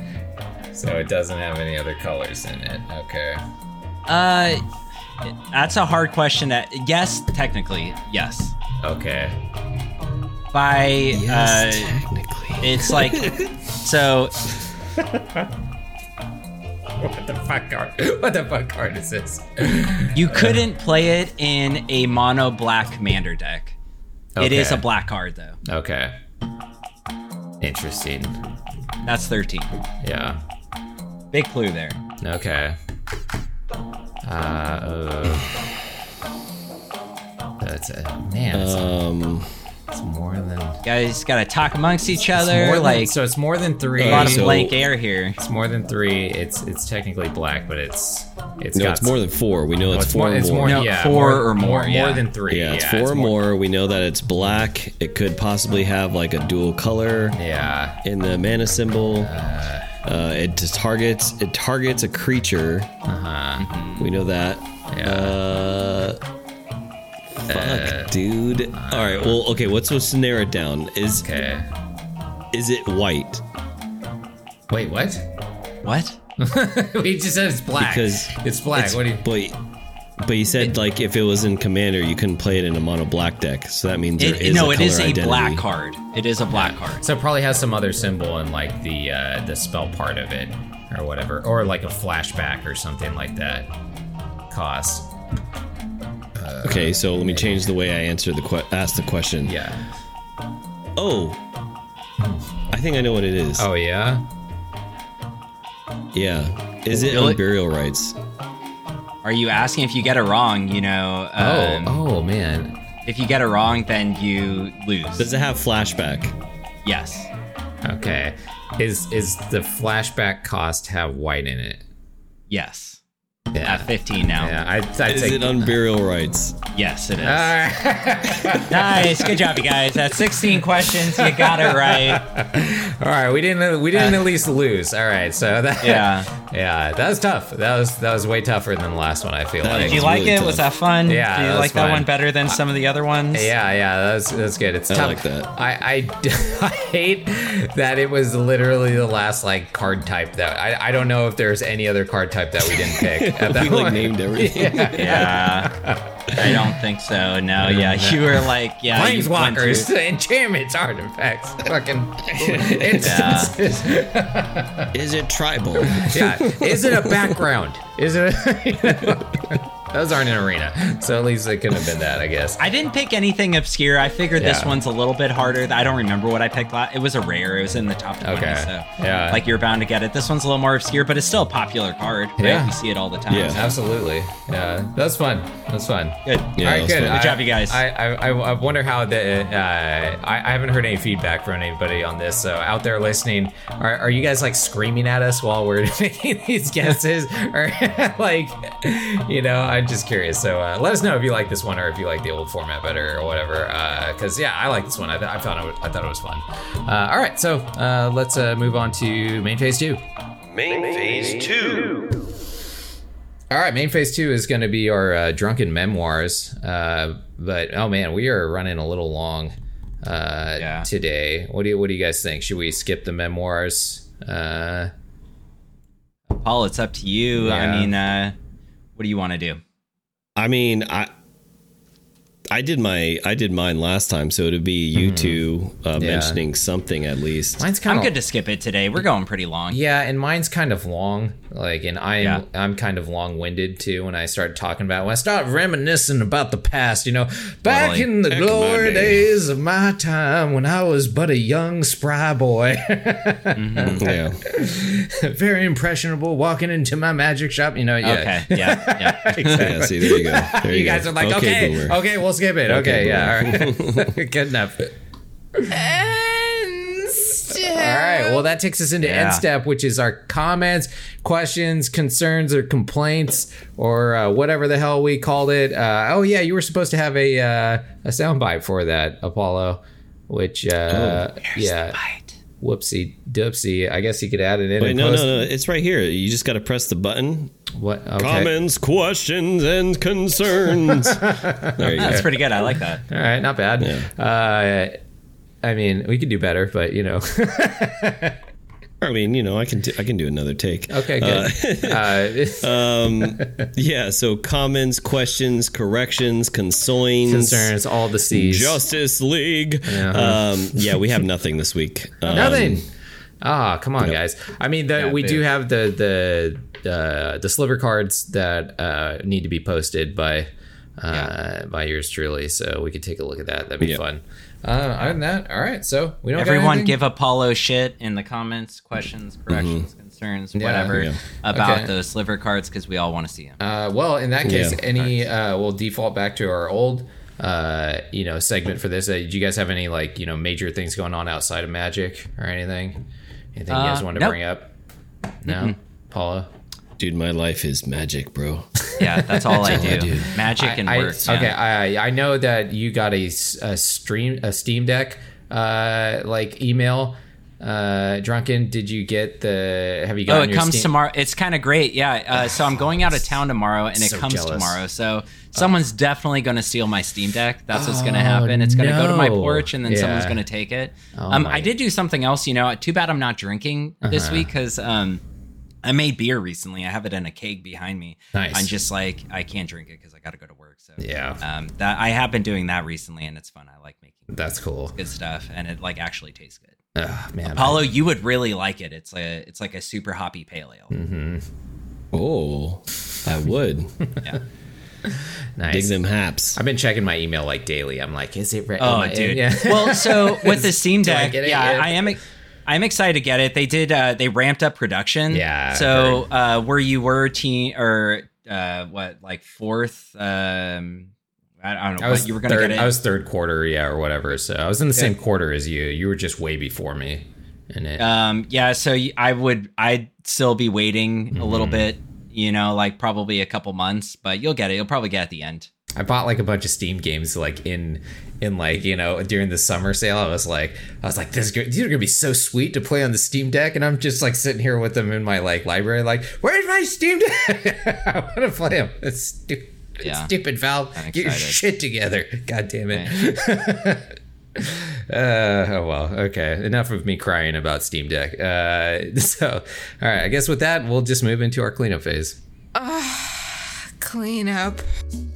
so it doesn't have any other colors in it. Okay. Uh, that's a hard question. That yes, technically yes. Okay. By Yes, uh, technically. it's like so. What the fuck card? What the fuck card is this? You couldn't play it in a mono black commander deck. It is a black card though. Okay. Interesting. That's 13. Yeah. Big clue there. Okay. Uh, uh that's a man. It's, Um, it's more than You guys gotta talk amongst each it's other. more than- like so. It's more than three. a lot of so- blank air here. It's more than three. It's it's technically black, but it's it's no, got it's more than four. We know oh, it's, four or it's more. No, yeah, four or more, more, yeah. than three. Yeah, it's four or more. We know that it's black. It could possibly have like a dual color Yeah. in the mana symbol. Uh, it targets it targets a creature. Uh huh. We know that. Yeah. Uh, fuck, dude. All right. Well, okay. What's supposed to narrow it down? Is Okay. is it white? Wait, what? What? we just said it's black. Because it's black. It's- what do you? But but you said like if it was in Commander, you couldn't play it in a mono black deck. So that means there It, is no, a it is color a identity. black card. It is a black card. So it probably has some other symbol in like the uh, the spell part of it, or whatever, or like a flashback or something like that. Cost. Okay, so let me change the way I answer the que- ask the question. Yeah. Oh, I think I know what it is. Oh yeah. Yeah, is it Really? Unburial Rites? Are you asking if you get it wrong? You know, Oh. um, oh man. if you get it wrong, then you lose. Does it have flashback? yes. Okay. Is is the flashback cost have white in it? Yes. Yeah. At 15 now. Yeah. I, I'd Is say. it Unburial Rites? Yes, it is. Alright. nice. Good job, you guys. That's 16 questions. You got it right. All right, we didn't we didn't at least lose. All right, so that Yeah. yeah, that was tough. That was that was way tougher than the last one. I feel That like. Did you like really it? tough. Was that fun? Yeah, Do you that was like that fun. one better than some of the other ones? Yeah, yeah, that's that's good. It's I tough. like that. I, I I hate that it was literally the last like card type that I, I don't know if there's any other card type that we didn't pick at that We like named everything. Yeah. I don't think so. No, yeah. You were like, yeah. you went Planeswalkers, through- enchantments, artifacts, fucking instances. Is it tribal? Yeah. Is it a background? Is it? A, those aren't an arena. So at least it couldn't have been that, I guess. I didn't pick anything obscure. I figured this one's a little bit harder. I don't remember what I picked. la- It was a rare. It was in the top 20. Okay. So, Yeah. like, you're bound to get it. This one's a little more obscure, but it's still a popular card. Right? Yeah. you see it all the time. Yeah. so- Absolutely. Yeah, that's fun. That's fun. Good. Yeah, All that right, was good. fun. Good job, you guys. I, I, I, I wonder how the. Uh, I, I haven't heard any feedback from anybody on this. So out there listening, are, are you guys like screaming at us while we're making these guesses, or like, you know? I'm just curious. So uh, let us know if you like this one or if you like the old format better or whatever. Because yeah, I like this one. I, th- I thought it was, I thought it was fun. Uh, all right, so uh, let's uh, move on to main phase two. Main phase two. All right, main phase two is going to be our uh, drunken memoirs. Uh, but oh man, we are running a little long uh, Yeah. today. What do you What do you guys think? Should we skip the memoirs? Uh, Paul, it's up to you. Yeah. I mean, uh, what do you want to do? I mean, I I did my I did mine last time, so it'd be you two uh, Mm-hmm. Yeah. mentioning something at least. mine's kind I'm of good to skip it today. We're going pretty long. yeah, and mine's kind of long. Like, and I'm Yeah. I'm kind of long winded too. When I start talking about when I start reminiscing about the past, you know, back Totally. in the Back in my glory day. days of my time when I was but a young spry boy. yeah, very impressionable walking into my magic shop you know yeah Okay. Yeah. Yeah. yeah. See, there you go. There you you, guys go. are like okay boomer. okay, we'll skip it. Okay, Okay, yeah all right. good enough. And all right well that takes us into Yeah. end step which is our comments questions concerns or complaints or uh, whatever the hell we called it. Uh, oh yeah you were supposed to have a uh, a soundbite for that apollo which uh yeah whoopsie doopsie i guess you could add it in Wait, and no, no, post- no. It's right here. You just got to press the button. what okay Comments, questions, and concerns. there you go. That's pretty good. I like that. All right, not bad. Uh, I mean, we could do better, but you know. I mean, you know, I can t- I can do another take. okay, good. Uh, Um, yeah. So comments, questions, corrections, consoins, concerns, all the C's. Justice League. Yeah. Um, yeah, we have nothing this week. Um, Nothing. Ah, come on, guys. I mean, the, we boo. do have the the uh, the sliver cards that uh, need to be posted by uh, by yours truly, so we could take a look at that. That'd be Yeah. fun. Uh, other than that, all right. So we don't. Everyone give Apollo shit in the comments, questions, corrections, concerns, whatever yeah. about Okay. those sliver cards because we all want to see them. Uh, well, in that case, Yeah. any uh, we'll default back to our old uh, you know segment for this. Uh, do you guys have any like you know major things going on outside of Magic or anything? Anything you guys Uh, want to nope. bring up? No, Paula. Dude, my life is magic, bro. Yeah, that's all I do. do. Magic and I, work. yeah. Okay, I I know that you got a, s- a stream a Steam Deck uh, like email. Uh, drunken, did you get the? Have you got? Oh, it comes tomorrow. It's kind of great. Yeah. Uh, so I'm going out of town tomorrow, and it comes jealous. tomorrow. So someone's definitely going to steal my Steam Deck. That's what's going to happen. It's going to go to my porch, and then someone's going to take it. Oh um, my- I did do something else. You know, too bad I'm not drinking this Uh-huh. week because um, I made beer recently. I have it in a keg behind me. Nice. I'm just like I can't drink it because I got to go to work. So Yeah. um, that I have been doing that recently, and it's fun. I like making That's cool. good stuff, and it like actually tastes good. Ugh, man, Apollo, you would really like it. It's a it's like a super hoppy pale ale. Mm-hmm. Oh, I would Yeah. nice. dig them haps. I've been checking my email like daily. I'm like, is it ready? Oh, dude. Yeah. Well, so with the Steam Do I Deck, get it yeah. I am. I'm excited to get it. They did. Uh, they ramped up production. Yeah, So uh, where you were teen or uh, what like fourth? Um, I, I don't know. I was what you were gonna third, get it. I was third quarter, yeah, or whatever. So I was in the same quarter as you. You were just way before me in it. um, yeah. So I would. I'd still be waiting a little Mm-hmm. bit. You know, like probably a couple months, but you'll get it. You'll probably get it at the end. I bought like a bunch of Steam games like in in like you know during the summer sale. I was like, I was like, this these are gonna be so sweet to play on the Steam Deck, and I'm just like sitting here with them in my like library, like, where's my Steam Deck? I want to play them. It's stupid. Yeah. Stupid Valve, get your shit together. God damn it. Uh, oh well, okay. Enough of me crying about Steam Deck. Uh, so, all right. I guess with that, we'll just move into our cleanup phase. Cleanup.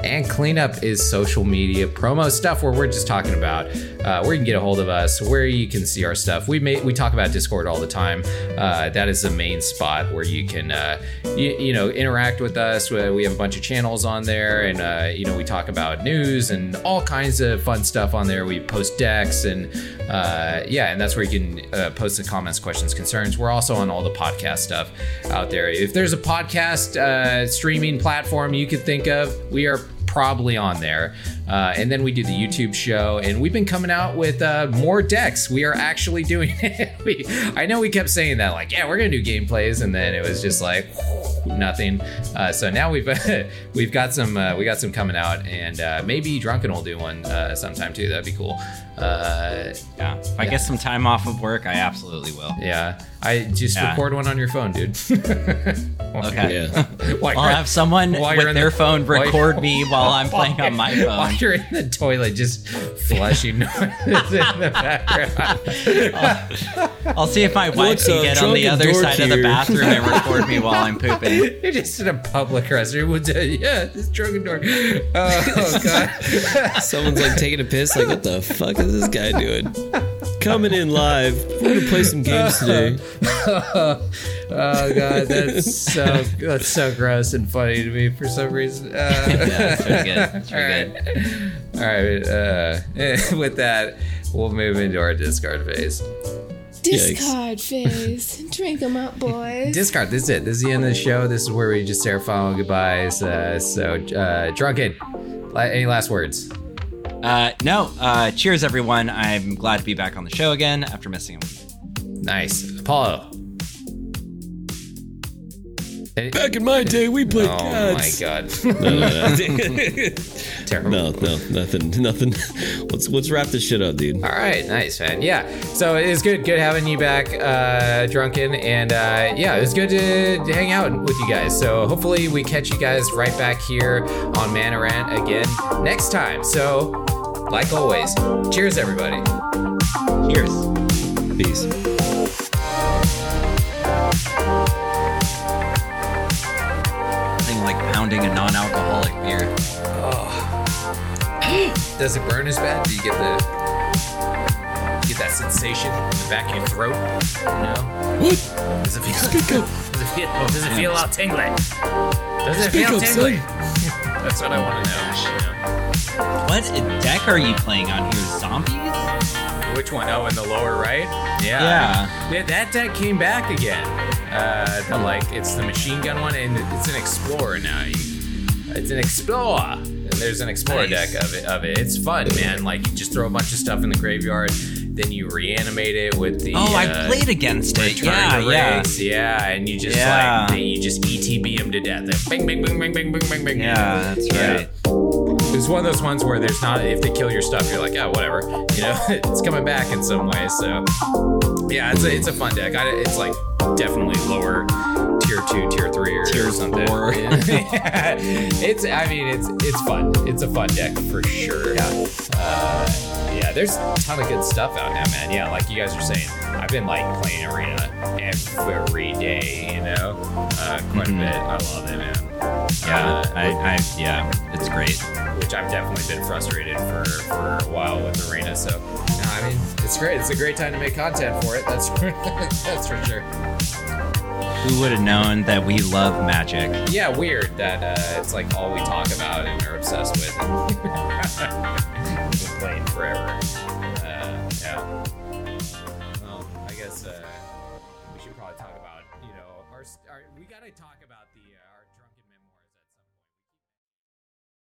And cleanup is social media promo stuff where we're just talking about uh, where you can get a hold of us, where you can see our stuff. We may, we talk about Discord all the time. Uh, that is the main spot where you can uh, you, you know interact with us. We have a bunch of channels on there, and uh, you know we talk about news and all kinds of fun stuff on there. We post decks and uh, yeah, and that's where you can uh, post the comments, questions, concerns. We're also on all the podcast stuff out there. If there's a podcast streaming platform you could think of, we are probably on there. Uh, and then we do the YouTube show, and we've been coming out with uh, more decks. We are actually doing it. we, I know we kept saying that, like, yeah, we're gonna do gameplays, and then it was just like nothing. Uh, so now we've we've got some uh, we got some coming out, and uh, maybe Drunken will do one uh, sometime too. That'd be cool. Uh, Yeah. If I get some time off of work, I absolutely will. yeah, I just Yeah. record one on your phone, dude. Okay. Yeah. While I'll have someone with their the- phone while record me while I'm playing on my phone. While you're in the toilet, just flushing noises in the background. I'll see if my wife What's can uh, get on the other dork side of the bathroom and record me while I'm pooping. You're just in a public restroom. With a, yeah, this drunken door. Oh, oh, god. Someone's like taking a piss. Like, what the fuck is this guy doing? Coming in live. We're gonna play some games today. Oh god, that's so that's so gross and funny to me for some reason. Uh, Yeah, it's pretty good. It's pretty good. all right. Uh, with that, we'll move into our discard phase. Discard phase. Drink them up, boys. Discard. This is it. This is the end of the show. This is where we just say our final goodbyes. Uh, so, uh, drunken. Any last words? Uh, no, uh, cheers, everyone. I'm glad to be back on the show again after missing a week. Nice, Apollo. Back in my day, we played oh cards. my god, No, no, no. terrible. no, no, nothing, nothing. Let's let's wrap this shit up, dude. All right, nice man. Yeah, so it is good, good having you back, uh, drunken, and uh, yeah, it was good to, to hang out with you guys. So hopefully we catch you guys right back here on Manorant again next time. So, like always, cheers everybody. Cheers. Peace. Nothing like pounding a non-alcoholic beer. Does it burn as bad? Do you get the get that sensation in the back of your throat? No. What? Does it feel? Speak up. Does it feel? Does it feel all tingly? Does it Speak feel up, tingly? son. That's what I want to know. What deck are you playing on here? Zombies? Which one? Oh, in the lower right? Yeah. Yeah, that deck came back again. Uh, the, like it's the machine gun one, and it's an explorer now. It's an explorer, and there's an explorer Nice. deck of it. Of it, it's fun, man. Like you just throw a bunch of stuff in the graveyard, then you reanimate it with the. Oh, I uh, played against it. Yeah, yeah. Yeah, and you just Yeah. like you just ETB them to death. Bing, bing, bing, bing, bing, bing, bing, bing. Yeah, that's Yeah. It's one of those ones where there's not if they kill your stuff, you're like, oh, whatever. You know, it's coming back in some way. So yeah, it's a it's a fun deck. I, it's like definitely lower tier two, tier three, or, Tier or something. four. Yeah. it's I mean it's it's fun. It's a fun deck for sure. Yeah. Uh, yeah, there's a ton of good stuff out now, man. Yeah, like you guys are saying, I've been like playing arena every day. You know, uh, quite Mhm. a bit. I love it, man. Yeah, Uh, I, I, yeah, it's great. which I've definitely been frustrated for for a while with Arena. So, no, I mean, it's great. It's a great time to make content for it. That's for, that's for sure. Who would have known that we love magic? Yeah, weird that uh, it's like all we talk about and we're obsessed with. We've been playing forever. Uh, yeah.